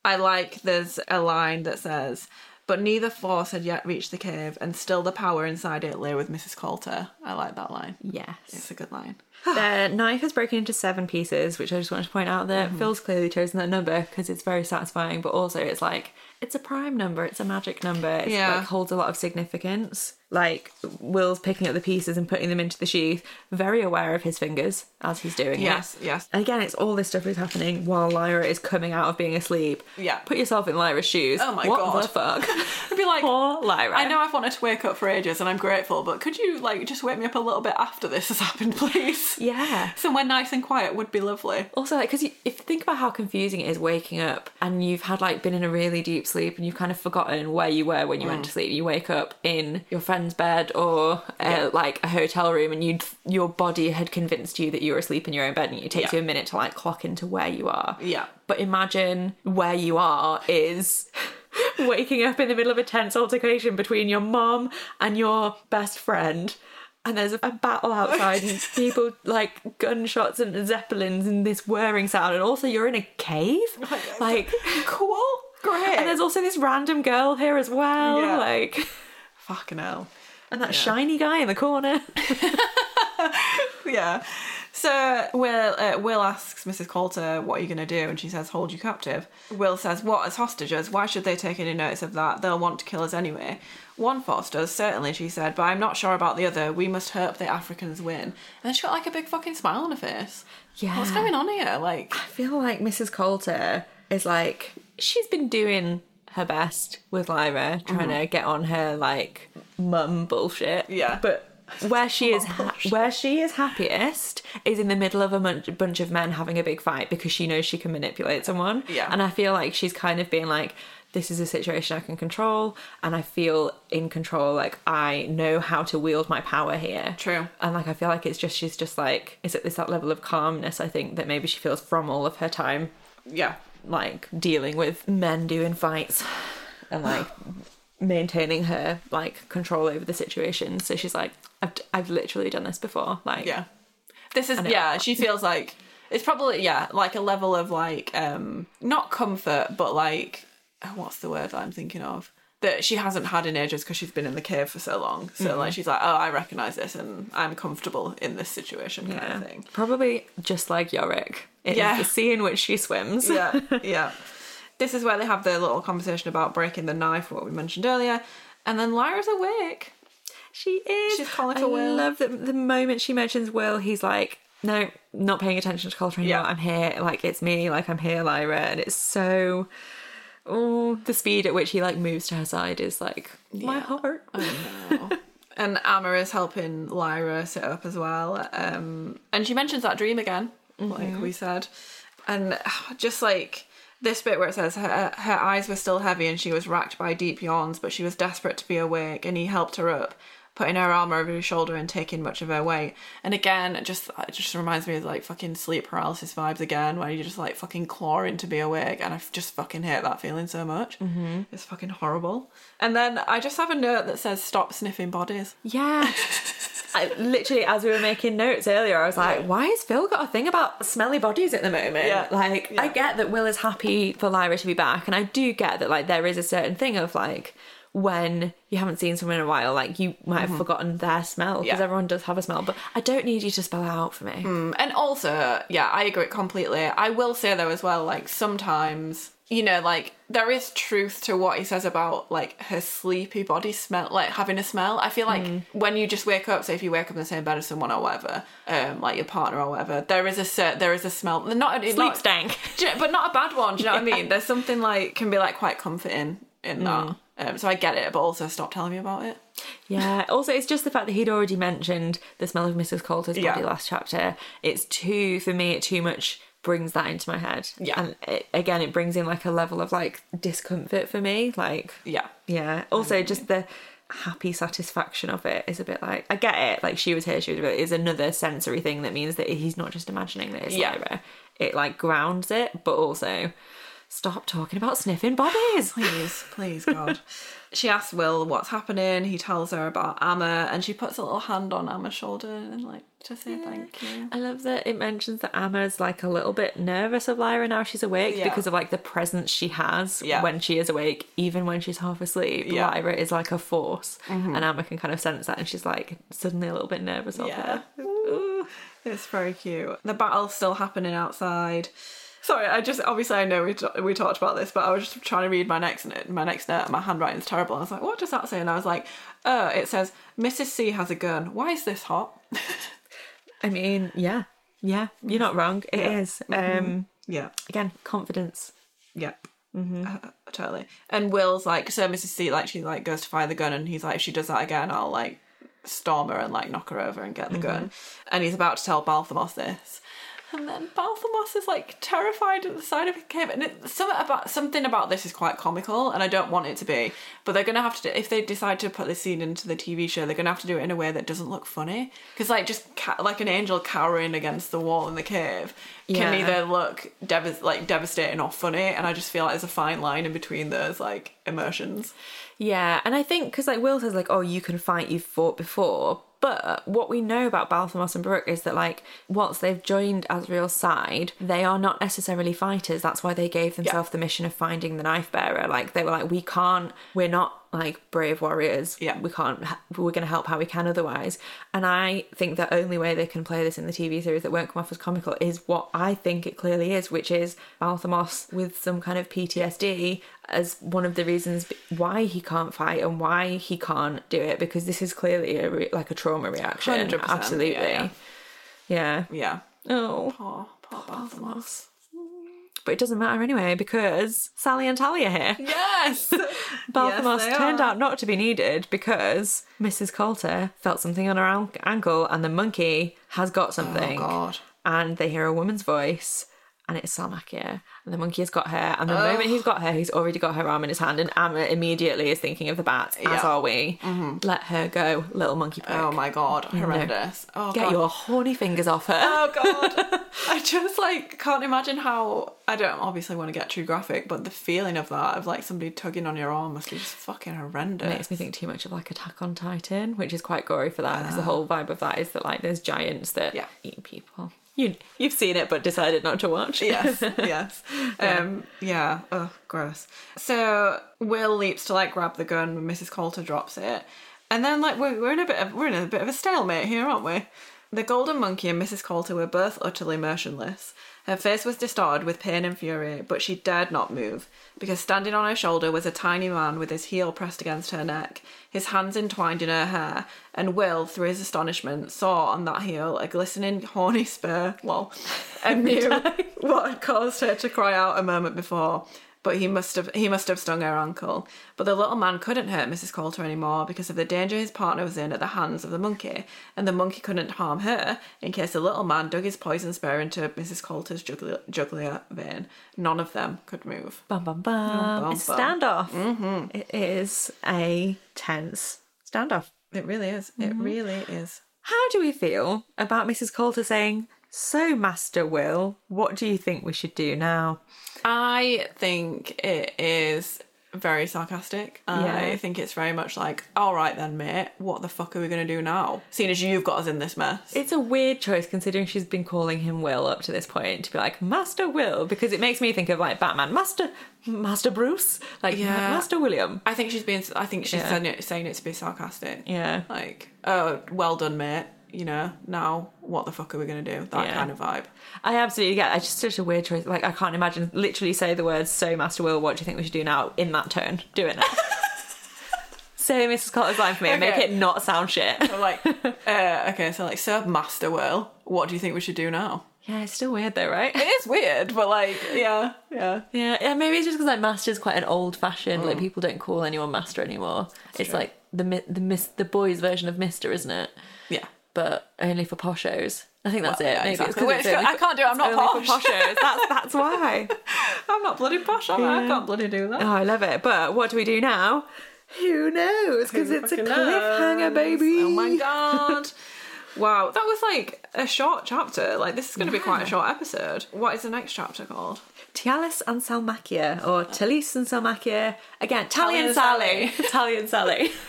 I like there's a line that says, "But neither force had yet reached the cave, and still the power inside it lay with Mrs. Coulter." I like that line. Yes. It's a good line. the knife is broken into seven pieces, which I just wanted to point out that mm-hmm. Phil's clearly chosen that number because it's very satisfying, but also it's like it's a prime number, it's a magic number, it Yeah. like holds a lot of significance. Like Will's picking up the pieces and putting them into the sheath, very aware of his fingers as he's doing Yes, it. yes. And again, it's all this stuff is happening while Lyra is coming out of being asleep. Yeah. Put yourself in Lyra's shoes. Oh my what God. the fuck? I'd be like, Poor Lyra. I know I've wanted to wake up for ages, and I'm grateful, but could you like just wake me up a little bit after this has happened, please? Yeah. Somewhere nice and quiet would be lovely. Also, like, because if you think about how confusing it is waking up and you've had like been in a really deep sleep and you've kind of forgotten where you were when you went mm. to sleep. You wake up in your friend's bed or uh, like a hotel room, and you your body had convinced you that you were asleep in your own bed, and it takes Yeah. you a minute to like clock into where you are. Yeah. But imagine where you are is waking up in the middle of a tense altercation between your mom and your best friend. And there's a battle outside, and people like gunshots and zeppelins and this whirring sound, and also you're in a cave. Like, Cool. Great. and there's also this random girl here as well. Yeah. Like, Fucking hell. and that shiny guy in the corner. Yeah. So Will uh, Will asks Mrs. Coulter, "What are you going to do?" And she says, "Hold you captive." Will says, "What as hostages? Why should they take any notice of that? They'll want to kill us anyway." One force does certainly, she said, but I'm not sure about the other. We must hope the Africans win. And then she got like a big fucking smile on her face. Yeah. What's going on here? Like, I feel like Mrs. Coulter is like she's been doing her best with Lyra, trying mm-hmm. to get on her like mum bullshit. Yeah. but where she is ha- where she is happiest is in the middle of a mun- bunch of men having a big fight because she knows she can manipulate someone. Yeah. and I feel like she's kind of being like. This is a situation I can control, and I feel in control. Like I know how to wield my power here. True. And like I feel like it's just she's just like it's at this that level of calmness I think that maybe she feels from all of her time yeah. Like dealing with men doing fights and like maintaining her like control over the situation. So she's like, I've I've literally done this before. Like Yeah. This is yeah, she feels like it's probably yeah, like a level of like um not comfort, but like oh, what's the word I'm thinking of? That she hasn't had in ages because she's been in the cave for so long. So like she's like, Oh, I recognise this and I'm comfortable in this situation kind Yeah. of thing. Probably just like Iorek. It is Yeah. the sea in which she swims. Yeah, yeah. This is where they have their little conversation about breaking the knife, what we mentioned earlier. And then Lyra's awake. She is. She's calling I for Will. love that the moment she mentions Will, he's like, no, not paying attention to Coltrane. Yeah. I'm here. Like, it's me. Like, I'm here, Lyra. And it's so. Oh, the speed at which he like moves to her side is like my Yeah. heart. and Ama is helping Lyra sit up as well. Um, and she mentions that dream again, like we said. And ah, just like this bit where it says her, her eyes were still heavy and she was racked by deep yawns, but she was desperate to be awake, and he helped her up. Putting her arm over his shoulder and taking much of her weight, and again, it just it just reminds me of like fucking sleep paralysis vibes again, where you're just like fucking clawing to be awake, and I just fucking hate that feeling so much. Mm-hmm. It's fucking horrible. And then I just have a note that says "Stop sniffing bodies." Yeah. I literally, as we were making notes earlier, I was like, why has Phil got a thing about smelly bodies at the moment? Yeah. Like, I get that Will is happy for Lyra to be back, and I do get that, like, there is a certain thing of, like, when you haven't seen someone in a while, like, you might have forgotten their smell, because Mm-hmm. Yeah. everyone does have a smell, but I don't need you to spell it out for me. And also, yeah, I agree completely. I will say though as well, like sometimes you know, like there is truth to what he says about like her sleepy body smell, like having a smell. I feel like Mm. when you just wake up, say if you wake up in the same bed as someone or whatever, um, like your partner or whatever, there is a there is a smell. Not Sleep not, stank. You- but not a bad one. Do you know what I mean? There's something like can be like quite comforting in that. Mm. Um, so I get it, but also stop telling me about it. Yeah. Also, it's just the fact that he'd already mentioned the smell of Mrs. Coulter's body Yeah. last chapter. It's too for me. Too much brings that into my head. Yeah. And it, again, it brings in like a level of like discomfort for me. Like, Yeah. yeah. Also, just the happy satisfaction of it is a bit like I get it. Like she was here, she was here. Is another sensory thing that means that he's not just imagining that it's Yeah. Lyra. It like grounds it, but also stop talking about sniffing bodies. Please, please, God. she asks Will what's happening. He tells her about Ama, and she puts a little hand on Ama's shoulder and like to say thank you. I love that it mentions that Ama's like a little bit nervous of Lyra now she's awake Yeah. because of like the presence she has Yeah. when she is awake, even when she's half asleep. Yeah. Mm-hmm. Lyra is like a force, and Ama can kind of sense that, and she's like suddenly a little bit nervous of Yeah. her. It's very cute. The battle's still happening outside. Sorry, I just obviously I know we t- we talked about this, but I was just trying to read my next note. My next note, my handwriting's terrible. I was like, what does that say? And I was like, oh, it says Mrs. C has a gun. Why is this hot? I mean, yeah, yeah, you're not wrong. It is. Um, yeah, again, confidence. yeah. Uh, totally. And Will's like, so Mrs. C like she like goes to fire the gun, and he's like, if she does that again, I'll like storm her and like knock her over and get the gun. And he's about to tell Balthamos this. And then Balthamos is like terrified at the side of his cave, and it, some about something about this is quite comical, and I don't want it to be. But they're gonna have to, do, if they decide to put this scene into the TV show, they're gonna have to do it in a way that doesn't look funny, because like just ca- like an angel cowering against the wall in the cave can Yeah. either look dev- like devastating or funny, and I just feel like there's a fine line in between those like emotions. Yeah, and I think because like Will says like, oh, you can fight, you've fought before. But what we know about Balthamos and Baruch is that like once they've joined Asriel's side, they are not necessarily fighters. That's why they gave themselves the mission of finding the knife bearer. Like they were like, we can't, we're not like brave warriors. Yeah. we can't. We're going to help how we can otherwise. And I think the only way they can play this in the TV series that won't come off as comical is what I think it clearly is, which is Balthamos with some kind of PTSD as one of the reasons why he can't fight and why he can't do it because this is clearly a re- like a trauma reaction. 100%, Absolutely. yeah, Yeah. Yeah. Oh, Poor, poor Balthamos. But it doesn't matter anyway because Sally and Talia are here. Yes. Balthamos Yes, turned are. out not to be needed because Mrs. Coulter felt something on her an- ankle and the monkey has got oh, something. Oh God. And they hear a woman's voice and it's Salmakia. And the monkey has got her. And the moment he's got her, he's already got her arm in his hand. And Ama immediately is thinking of the bats, as Yeah. Mm-hmm. are we. Let her go, little monkey prick. Oh my God. Horrendous. Oh Get God. your horny fingers off her. Oh god. I just like can't imagine how I don't obviously want to get too graphic, but the feeling of that of like somebody tugging on your arm must be just fucking horrendous. makes me think too much of like Attack on Titan, which is quite gory for that because the whole vibe of that is that like there's giants that Yeah. eat people. You you've seen it but decided not to watch. yes, yes. Um yeah, oh gross. So Will leaps to like grab the gun when Mrs. Coulter drops it. And then like we're, we're in a bit of we're in a bit of a stalemate here, aren't we? The golden monkey and Mrs. Coulter were both utterly motionless. Her face was distorted with pain and fury, but she dared not move, because standing on her shoulder was a tiny man with his heel pressed against her neck, his hands entwined in her hair, and Will, through his astonishment, saw on that heel a glistening horny spur, lol, and knew what had caused her to cry out a moment before. But he must have he must have stung her ankle. But the little man couldn't hurt Mrs. Coulter anymore because of the danger his partner was in at the hands of the monkey, and the monkey couldn't harm her in case the little man dug his poison spear into Mrs. Coulter's jugular, jugular vein. None of them could move. Bum bum bum. bum, it's a bum. standoff. Mm-hmm. is a tense standoff. It really is. It really is. How do we feel about Mrs. Coulter saying, "So, Master Will, what do you think we should do now?" I think it is very sarcastic. Yeah. I think it's very much like, all right then, mate, what the fuck are we going to do now? Seeing as you've got us in this mess. It's a weird choice considering she's been calling him Will up to this point to be like Master Will because it makes me think of like Batman, Master Master Bruce, like Yeah. Master William. I think she's being. I think she's Yeah. saying, it, saying it to be sarcastic. Yeah. Like, oh, well done, mate. You know, now what the fuck are we gonna do? That Yeah. kind of vibe. I absolutely get. It's just such a weird choice. Like I can't imagine literally say the words "So, Master Will, what do you think we should do now?" in that tone. Do it now. say Mrs. Coulter's line for me and make it not sound shit. So like, uh, okay, so like, Sir Master Will, what do you think we should do now? Yeah, it's still weird though, right? It is weird, but like, yeah, yeah. Yeah, yeah. Maybe it's just because like master's quite an old-fashioned. Like people don't call anyone master anymore. it's true. like the the miss the boys' version of Mister, isn't it? Yeah. But only for poshos. I think that's Well, it. yeah, exactly. Wait, it's it's- only I can't do it, I'm not posh. poshos. That's that's why. I'm not bloody posh, am I? I can't bloody do that. Oh, I love it. But what do we do now? Who knows? Because it's a cliffhanger, knows? baby. Oh my god. wow, that was like a short chapter. Like, this is going to be quite a short episode. What is the next chapter called? Tialys and Salmakia, or Talis and Salmakia. Again, Tally and Sally. Tally and Sally.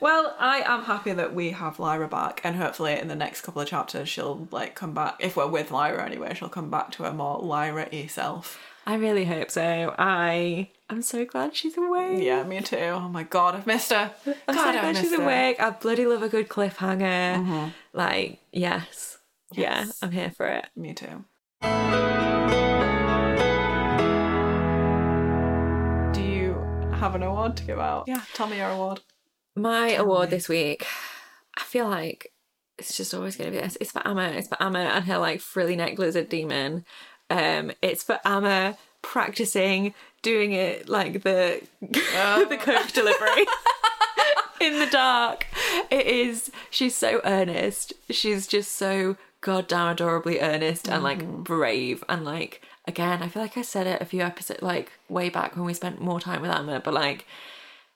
Well, I am happy that we have Lyra back, and hopefully in the next couple of chapters she'll like come back. If we're with Lyra anyway, she'll come back to her more Lyra-y self. I really hope so. I am so glad she's awake. Yeah, me too. Oh my god, I've missed her. I'm God, so glad she's her. Mm-hmm. awake. I bloody love a good cliffhanger. Like, yes. Yeah, Yes. I'm here for it. Me too. Have an award to give out? Yeah, tell me your award. My award this week, I feel like it's just always going to be this. It's for Ama. It's for Ama and her like frilly neck lizard demon. Um, it's for Ama practicing doing it like the the coke delivery in the dark. It is. She's so earnest. She's just so goddamn adorably earnest and like brave and like again. I feel like I said it a few episodes like way back when we spent more time with Ama, but like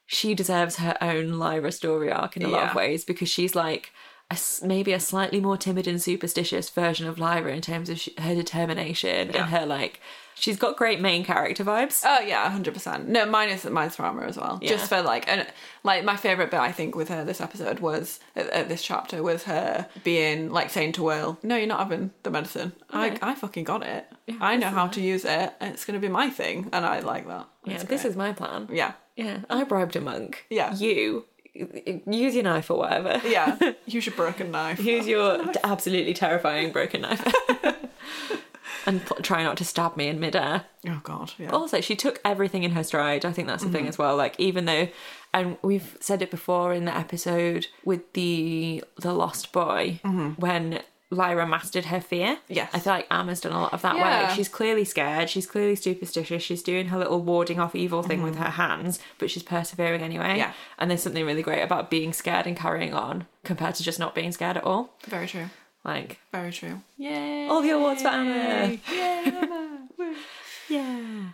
she deserves her own Lyra story arc in a lot of ways because she's like a maybe a slightly more timid and superstitious version of Lyra in terms of sh her determination Yeah. and her like she's got great main character vibes. Oh yeah, hundred percent. No, mine is mine's for Ama as well. Yeah. Just for like, and like my favorite bit I think with her this episode was at, this chapter was her being like saying to Will, "No, you're not having the medicine. I I fucking got it. I know how to use it. and It's gonna be my thing." And I like that. yeah, It's this is my plan. yeah. Yeah, I bribed a monk. Yeah. you use your knife or whatever. Yeah, use your broken knife. Use your absolutely terrifying broken knife. and try not to stab me in midair. Oh god, yeah. Also, she took everything in her stride. I think that's the thing mm. as well. Like even though, and we've said it before in the episode with the the lost boy mm-hmm. when Lyra mastered her fear. Yes. I feel like Ama's done a lot of that Yeah. work. She's clearly scared. She's clearly superstitious. She's doing her little warding off evil thing with mm-hmm. her hands, but she's persevering anyway. Yeah. And there's something really great about being scared and carrying on compared to just not being scared at all. Very true. Like, Very true. yay! All the awards for Anna. Yeah.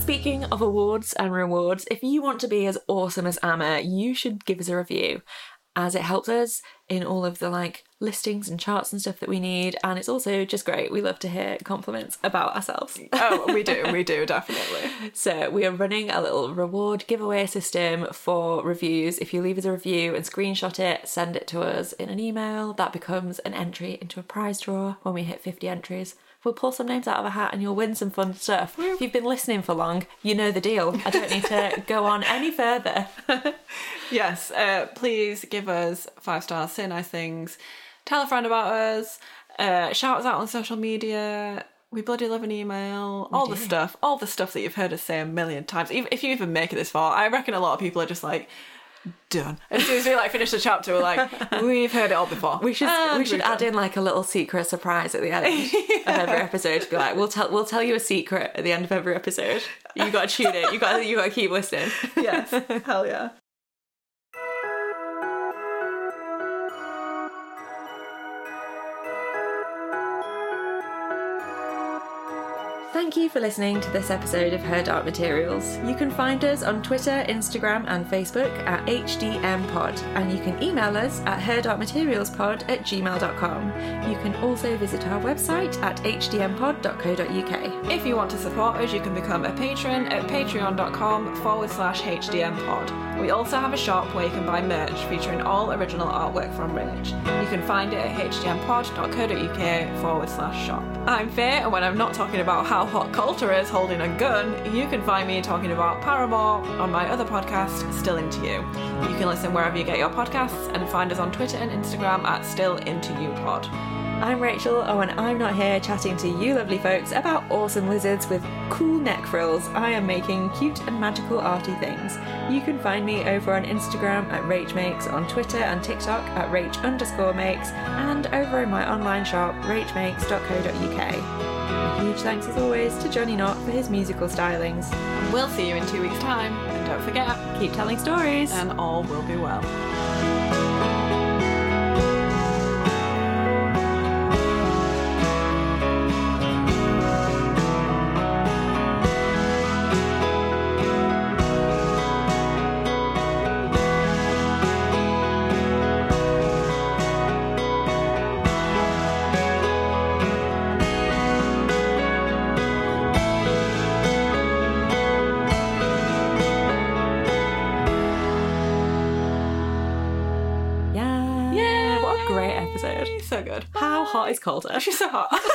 Speaking of awards and rewards, if you want to be as awesome as Ama, you should give us a review as it helps us in all of the like listings and charts and stuff that we need and it's also just great. We love to hear compliments about ourselves. Oh, we do. We do definitely. So we are running a little reward giveaway system for reviews. If you leave us a review and screenshot it, send it to us in an email, that becomes an entry into a prize draw when we hit 50 entries. We'll pull some names out of a hat and you'll win some fun stuff. If you've been listening for long, you know the deal. I don't need to go on any further. Yes, uh, please give us five stars, say nice things, tell a friend about us, uh, shout us out on social media. We bloody love an email, all the stuff, all the stuff that you've heard us say a million times. If you even make it this far, I reckon a lot of people are just like, done. As soon as we like finish the chapter, we're like, we've heard it all before. We should And we should add done. in like a little secret surprise at the end of every episode to be like, we'll tell we'll tell you a secret at the end of every episode. You gotta tune it. You got you gotta keep listening. yes, hell yeah. Thank you for listening to this episode of Her Dark Materials. You can find us on Twitter, Instagram, and Facebook at HDMPod, and you can email us at herdarkmaterialspod at gmail.com. You can also visit our website at hdmpod.co.uk. If you want to support us, you can become a patron at patreon.com forward slash HDM pod. We also have a shop where you can buy merch featuring all original artwork from Rach. You can find it at hdmpod.co.uk forward slash shop. I'm Faye, and when I'm not talking about how hot Coulter is holding a gun, you can find me talking about Paramore on my other podcast, Still Into You. You can listen wherever you get your podcasts and find us on Twitter and Instagram at Still Into You Pod. I'm Rachel, oh, and I'm not here chatting to you lovely folks about awesome lizards with cool neck frills, I am making cute and magical arty things. You can find me over on Instagram at RachMakes, on Twitter and TikTok at Rach underscore makes, and over in my online shop, rachmakes.co.uk. A huge thanks as always to Johnny Knott for his musical stylings. We'll see you in two weeks' time. And don't forget, Keep telling stories. and all will be well. Is Calder? She's so hot.